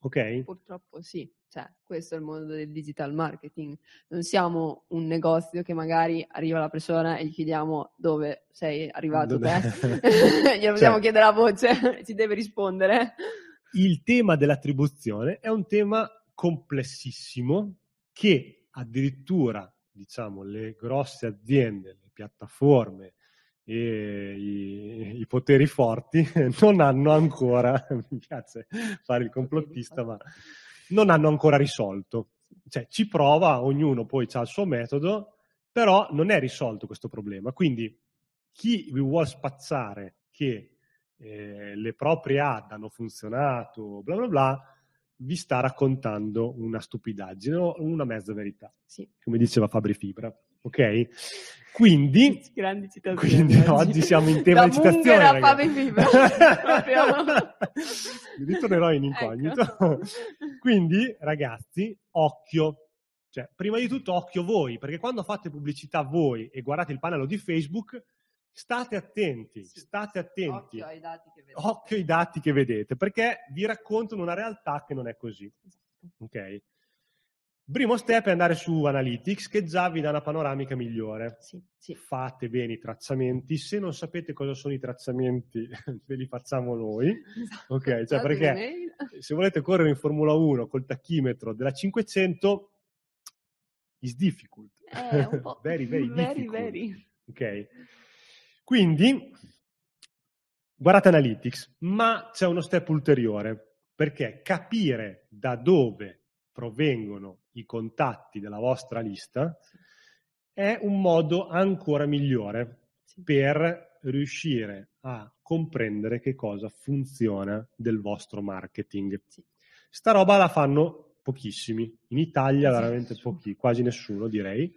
Ok?
Purtroppo sì, cioè, questo è il mondo del digital marketing. Non siamo un negozio che magari arriva la persona e gli chiediamo dove sei arrivato te. Glielo possiamo
Cioè-
chiedere a voce, ci deve rispondere.
Il tema dell'attribuzione è un tema complessissimo che addirittura, diciamo, le grosse aziende, le piattaforme e i, i poteri forti non hanno ancora, mi piace fare il complottista, ma non hanno ancora risolto. Cioè, ci prova, ognuno poi ha il suo metodo, però non è risolto questo problema. Quindi chi vi vuole spazzare che eh, le proprie ad hanno funzionato, bla bla bla, vi sta raccontando una stupidaggine o una mezza verità,
Sì.
come diceva Fabri Fibra. Ok? Quindi,
Grandi citazioni.
quindi oggi siamo in tema
Da
di citazione.
Fabri Fibra.
Ritornerò in
Ecco.
incognito. Quindi, ragazzi, occhio. Cioè, prima di tutto, occhio voi, perché quando fate pubblicità voi e guardate il pannello di Facebook, state attenti,
Sì.
state attenti.
Occhio ai dati che vedete.
Occhio ai dati che vedete, perché vi raccontano una realtà che non è così. Ok? Primo step è andare su Analytics, che già vi dà una panoramica migliore.
Sì, sì.
Fate bene i tracciamenti. Se non sapete cosa sono i tracciamenti, ve li facciamo noi.
Esatto.
Ok, cioè perché-. Se volete correre in Formula 1 col tachimetro della 500, is difficult.
Po'
very, very,
very,
difficult.
very.
Ok? Quindi, guardate Analytics, ma c'è uno step ulteriore, perché capire da dove provengono i contatti della vostra lista è un modo ancora migliore per riuscire a comprendere che cosa funziona del vostro marketing. Sta roba la fanno pochissimi, in Italia veramente pochi, quasi nessuno direi.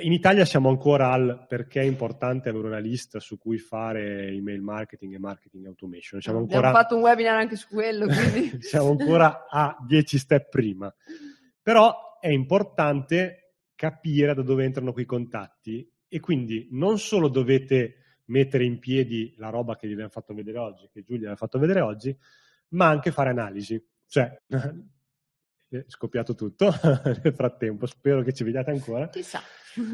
In Italia siamo ancora al perché è importante avere una lista su cui fare email marketing e marketing automation. Siamo
Abbiamo
ancora,
fatto un webinar anche su quello, quindi...
siamo ancora a 10 step prima. Però è importante capire da dove entrano quei contatti e quindi non solo dovete mettere in piedi la roba che vi abbiamo fatto vedere oggi, che Giulia vi ha fatto vedere oggi, ma anche fare analisi. Cioè, è scoppiato tutto nel frattempo, spero che ci vediate ancora.
Chissà.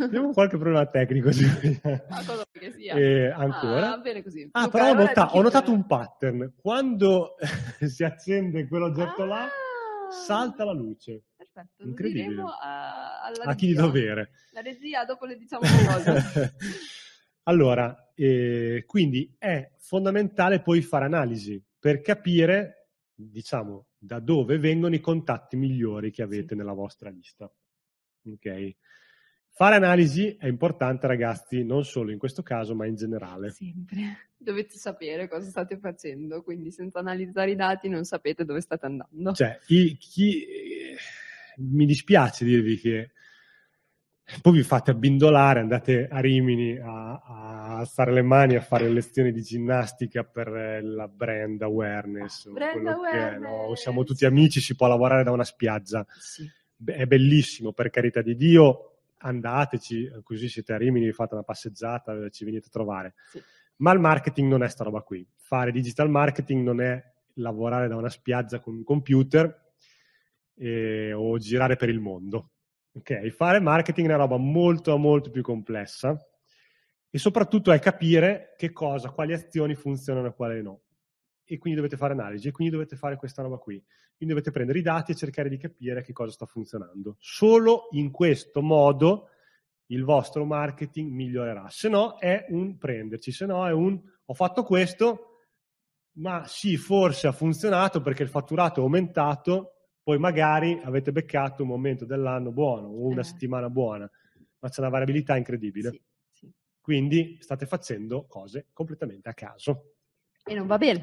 Abbiamo qualche problema tecnico.
Ma cosa che sia.
Eh, ancora.
Ah, bene così.
Ah, però ho, nota- ho notato un pattern. Quando si accende quell'oggetto là,
Ah!
salta la luce.
Perfetto, lo
Incredibile.
diremo a,
A chi di dovere.
La regia, dopo le diciamo qualcosa.
allora, eh, quindi è fondamentale poi fare analisi per capire, diciamo, da dove vengono i contatti migliori che avete
Sì.
nella vostra lista. Ok? Fare analisi è importante, ragazzi, non solo in questo caso, ma in generale.
Sempre. Dovete sapere cosa state facendo, quindi senza analizzare i dati non sapete dove state andando.
Cioè, i- chi, mi dispiace dirvi che poi vi fate abbindolare, andate a Rimini a, a alzare le mani a fare lezioni di ginnastica per eh, la brand awareness. o
Brand
che è, no?
awareness.
Siamo tutti amici, si può lavorare da una spiaggia.
Sì.
È bellissimo, per carità di Dio, andateci, così siete a Rimini, vi fate una passeggiata, ci venite a trovare.
Sì.
Ma il marketing non è sta roba qui. Fare digital marketing non è lavorare da una spiaggia con un computer eh, o girare per il mondo. Ok, fare marketing è una roba molto molto più complessa e soprattutto è capire che cosa, quali azioni funzionano e quali no. E quindi dovete fare analisi e quindi dovete fare questa roba qui. Quindi dovete prendere i dati e cercare di capire che cosa sta funzionando. Solo in questo modo il vostro marketing migliorerà. Se no è un prenderci, se no è un ho fatto questo, ma sì, forse ha funzionato perché il fatturato è aumentato, poi magari avete beccato un momento dell'anno buono o una
Eh.
settimana buona, ma c'è una variabilità incredibile.
Sì, sì.
Quindi state facendo cose completamente a caso.
E non va bene.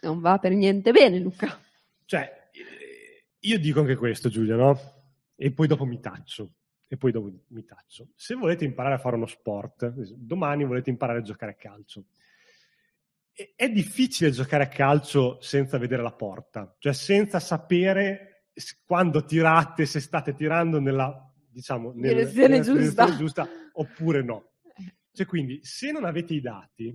Non va per niente bene, Luca.
Cioè, eh, io dico anche questo, Giulia, no? E poi dopo mi taccio. E poi dopo mi taccio. Se volete imparare a fare uno sport, domani volete imparare a giocare a calcio. È difficile giocare a calcio senza vedere la porta, cioè senza sapere quando tirate, se state tirando nella, diciamo, nel-
Direzione
nella
giusta.
direzione giusta oppure no. Cioè, quindi, se non avete i dati,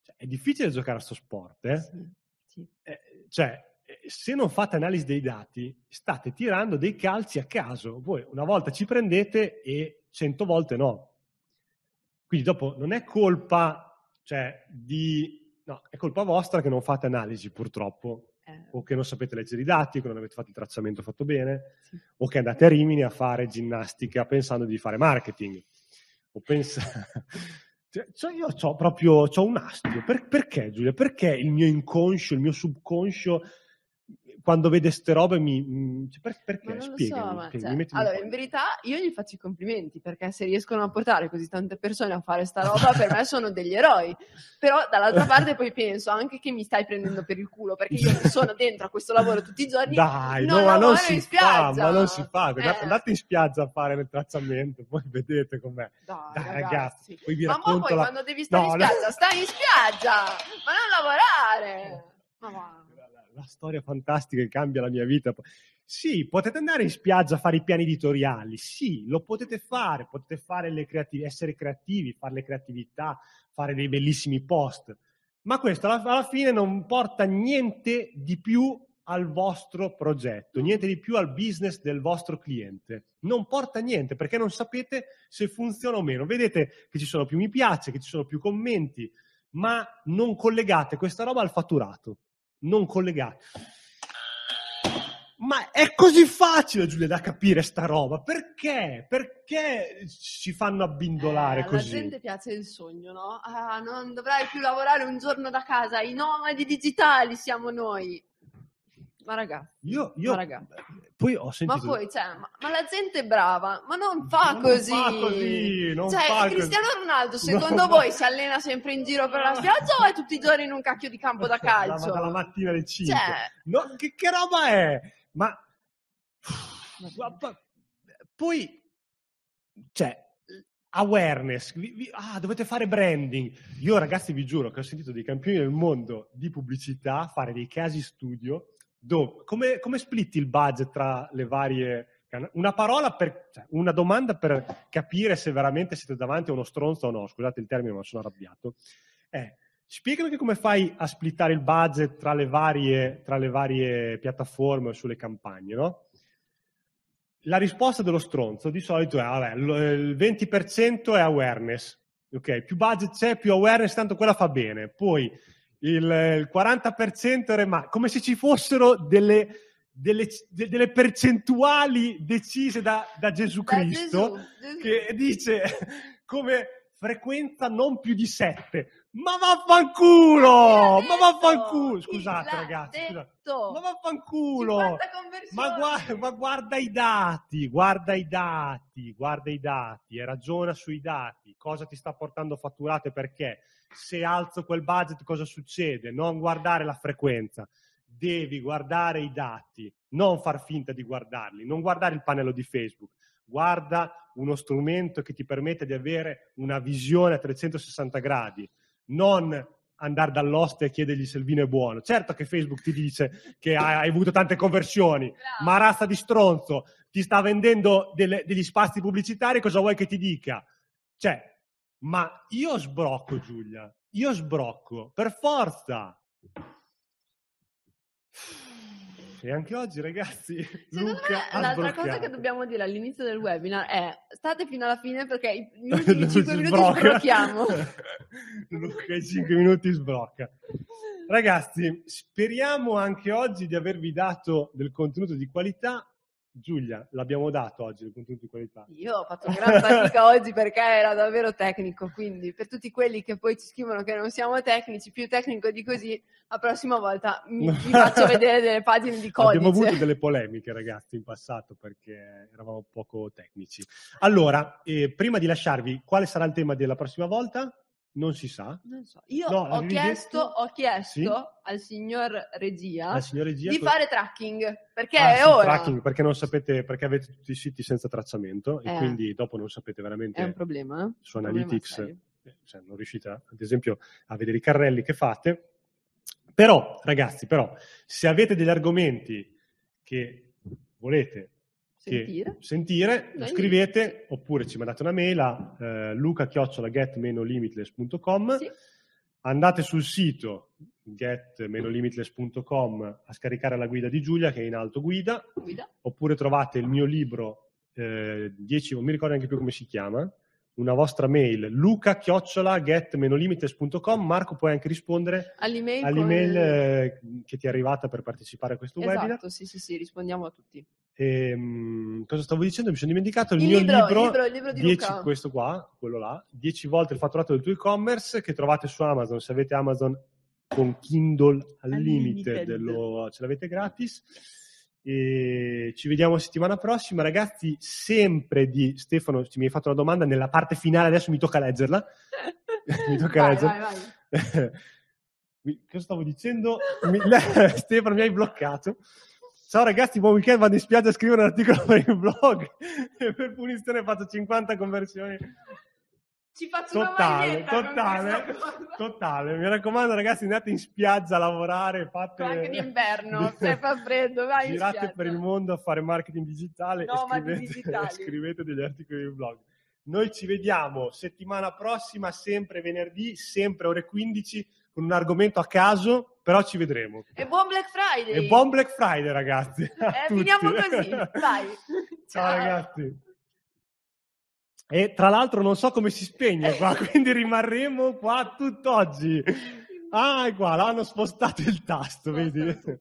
cioè, è difficile giocare a sto sport, eh?
Sì, sì.
Eh, cioè, eh, se non fate analisi dei dati, state tirando dei calci a caso. Voi una volta ci prendete e cento volte no. Quindi dopo non è colpa, cioè, di... No, è colpa vostra che non fate analisi, purtroppo,
Eh,
o che non sapete leggere i dati, che non avete fatto il tracciamento fatto bene,
sì.
o che andate a Rimini a fare ginnastica pensando di fare marketing. O pensa... Cioè, cioè, io ho proprio c'ho un astio. Per- perché, Giulia? Perché il mio inconscio, il mio subconscio, quando vede ste robe mi... cioè, per- perché? Spiegami,
so, ma
spiegami,
cioè, allora, in verità io gli faccio i complimenti perché se riescono a portare così tante persone a fare sta roba per me sono degli eroi. Però dall'altra parte poi penso anche che mi stai prendendo per il culo perché io sono dentro a questo lavoro tutti i giorni.
Dai, no, ma non si fa, ma non si fa. Andate,
Eh.
andate in spiaggia a fare il tracciamento, poi vedete com'è.
Dai,
Dai,
ragazzi.
ragazzi, poi
Ma poi
la-
quando devi stare
No,
in
no.
spiaggia, stai in spiaggia, ma non lavorare. Ma va.
La, storia fantastica che cambia la mia vita. Sì, potete andare in spiaggia a fare i piani editoriali, sì, lo potete fare, potete fare le creativi, essere creativi, fare le creatività, fare dei bellissimi post, ma questo alla, alla fine non porta niente di più al vostro progetto, niente di più al business del vostro cliente. Non porta niente perché non sapete se funziona o meno. Vedete che ci sono più mi piace, che ci sono più commenti, ma non collegate questa roba al fatturato. Non collegate. Ma è così facile, Giulia, da capire sta roba. Perché? Perché ci fanno abbindolare
Eh,
così?
gente piace il sogno, no? Ah, non dovrai più lavorare un giorno da casa, i nomadi digitali siamo noi. Ma ragazzi,
Io, io
Ma raga.
poi ho
ma
sentito...
poi, cioè, ma, ma la gente è brava, ma non fa
Non
così.
fa così, non
cioè,
fa così.
Cristiano Ronaldo,
Non
secondo
fa-
voi si allena sempre in giro per la spiaggia o è tutti i giorni in un cacchio di campo da calcio?
Dalla, dalla mattina alle 5.
Cioè,
No, che, che roba è? Ma... ma- ma- Poi, cioè, awareness. vi- vi- ah, dovete fare branding. Io, ragazzi, vi giuro che ho sentito dei campioni del mondo di pubblicità fare dei casi studio dove, come, come splitti il budget tra le varie... Una parola per, cioè, una domanda per capire se veramente siete davanti a uno stronzo o no. Scusate il termine, ma sono arrabbiato. È, spiegami che come fai a splittare il budget tra le varie, tra le varie piattaforme sulle campagne, no? La risposta dello stronzo di solito è, vabbè, il 20% è awareness, ok? Più budget c'è, più awareness, tanto quella fa bene. Poi il, il 40% è rema- come se ci fossero delle, delle, de- delle percentuali decise da, da Gesù
da
Cristo
Gesù, Gesù.
che dice come frequenza non più di 7. Ma vaffanculo! Ma vaffanculo! Scusate ragazzi, scusate. Ma vaffanculo!
50 conversioni.
Ma guarda, ma guarda i dati, guarda i dati, guarda i dati e ragiona sui dati. Cosa ti sta portando fatturato e perché? Se alzo quel budget cosa succede? Non guardare la frequenza, devi guardare i dati, non far finta di guardarli, non guardare il pannello di Facebook. Guarda uno strumento che ti permette di avere una visione a 360 gradi, non andare dall'oste e chiedergli se il vino è buono. Certo che Facebook ti dice che hai, avuto tante conversioni, ma razza di stronzo ti sta vendendo delle- degli spazi pubblicitari, cosa vuoi che ti dica? Cioè, ma io sbrocco, Giulia, io sbrocco, per forza. E anche oggi, ragazzi,
Secondo
Luca
me, l'altra cosa che dobbiamo dire all'inizio del webinar è state fino alla fine perché i gli ultimi
Non
5
si
minuti
sbrocca.
sbrocchiamo.
Luca i 5 minuti sbrocca. Ragazzi, speriamo anche oggi di avervi dato del contenuto di qualità. Giulia, l'abbiamo dato oggi del contenuto di qualità.
Io ho fatto gran fatica oggi perché era davvero tecnico, quindi per tutti quelli che poi ci scrivono che non siamo tecnici, più tecnico di così, la prossima volta mi, vi faccio vedere delle pagine di codice.
Abbiamo avuto delle polemiche, ragazzi, in passato perché eravamo poco tecnici. Allora, eh, prima di lasciarvi, quale sarà il tema della prossima volta? Non si sa.
Non so. Io
No,
ho chiesto,
detto?
ho chiesto
Sì.
al signor regia
regia
di
co-
fare tracking perché
Ah,
è
sì,
ora.
tracking, perché non sapete, perché avete tutti i siti senza tracciamento e
Eh.
quindi dopo non sapete veramente
È un problema. eh?
su
problema
Analytics,
serio.
eh, cioè non riuscite ad esempio a vedere i carrelli che fate. Però, ragazzi, però, se avete degli argomenti che volete
Sentire.
sentire,
Noi-
scrivete oppure ci mandate una mail a eh, luca-get-limitless.com
Sì.
andate sul sito get-limitless.com a scaricare la guida di Giulia che è in alto guida
Guida.
oppure trovate il mio libro eh, 10, non mi ricordo neanche più come si chiama una vostra mail luca-get-limitless.com Marco puoi anche rispondere
All'email.
all'email
con-
eh, che ti è arrivata per partecipare a questo webinar
Esatto, sì, sì, sì, rispondiamo a tutti.
Ehm, cosa stavo dicendo? Mi sono dimenticato il,
Il
mio
libro,
libro,
libro- il libro di
10
Luca.
questo qua, quello là, 10 volte il fatturato del tuo e-commerce che trovate su Amazon. Se avete Amazon con Kindle Unlimited,
Unlimited.
lo- ce l'avete gratis. E ci vediamo settimana prossima, ragazzi. Sempre di Stefano, ci mi hai fatto una domanda nella parte finale, adesso mi tocca leggerla. mi tocca
Vai,
leggere.
vai, vai.
Cosa stavo dicendo? Mi- Stefano, mi hai bloccato. Ciao ragazzi, buon weekend. Vado in spiaggia a scrivere un articolo per il blog e per punizione faccio 50 conversioni.
Ci faccio
Totale, totale, totale. Mi raccomando, ragazzi, andate in spiaggia a lavorare. Fate...
Anche d'inverno, se fa freddo, vai
Girate per il mondo a fare marketing digitale
Nomadi
e scrivete, scrivete degli articoli di blog. Noi ci vediamo settimana prossima, sempre venerdì, sempre ore 15, con un argomento a caso, però ci vedremo.
E buon Black Friday!
E buon Black Friday, ragazzi.
Eh, finiamo così, dai.
Ciao ragazzi. E tra l'altro non so come si spegne qua, quindi rimarremo qua tutt'oggi. Ah, è qua, l'hanno spostato il tasto, vedi?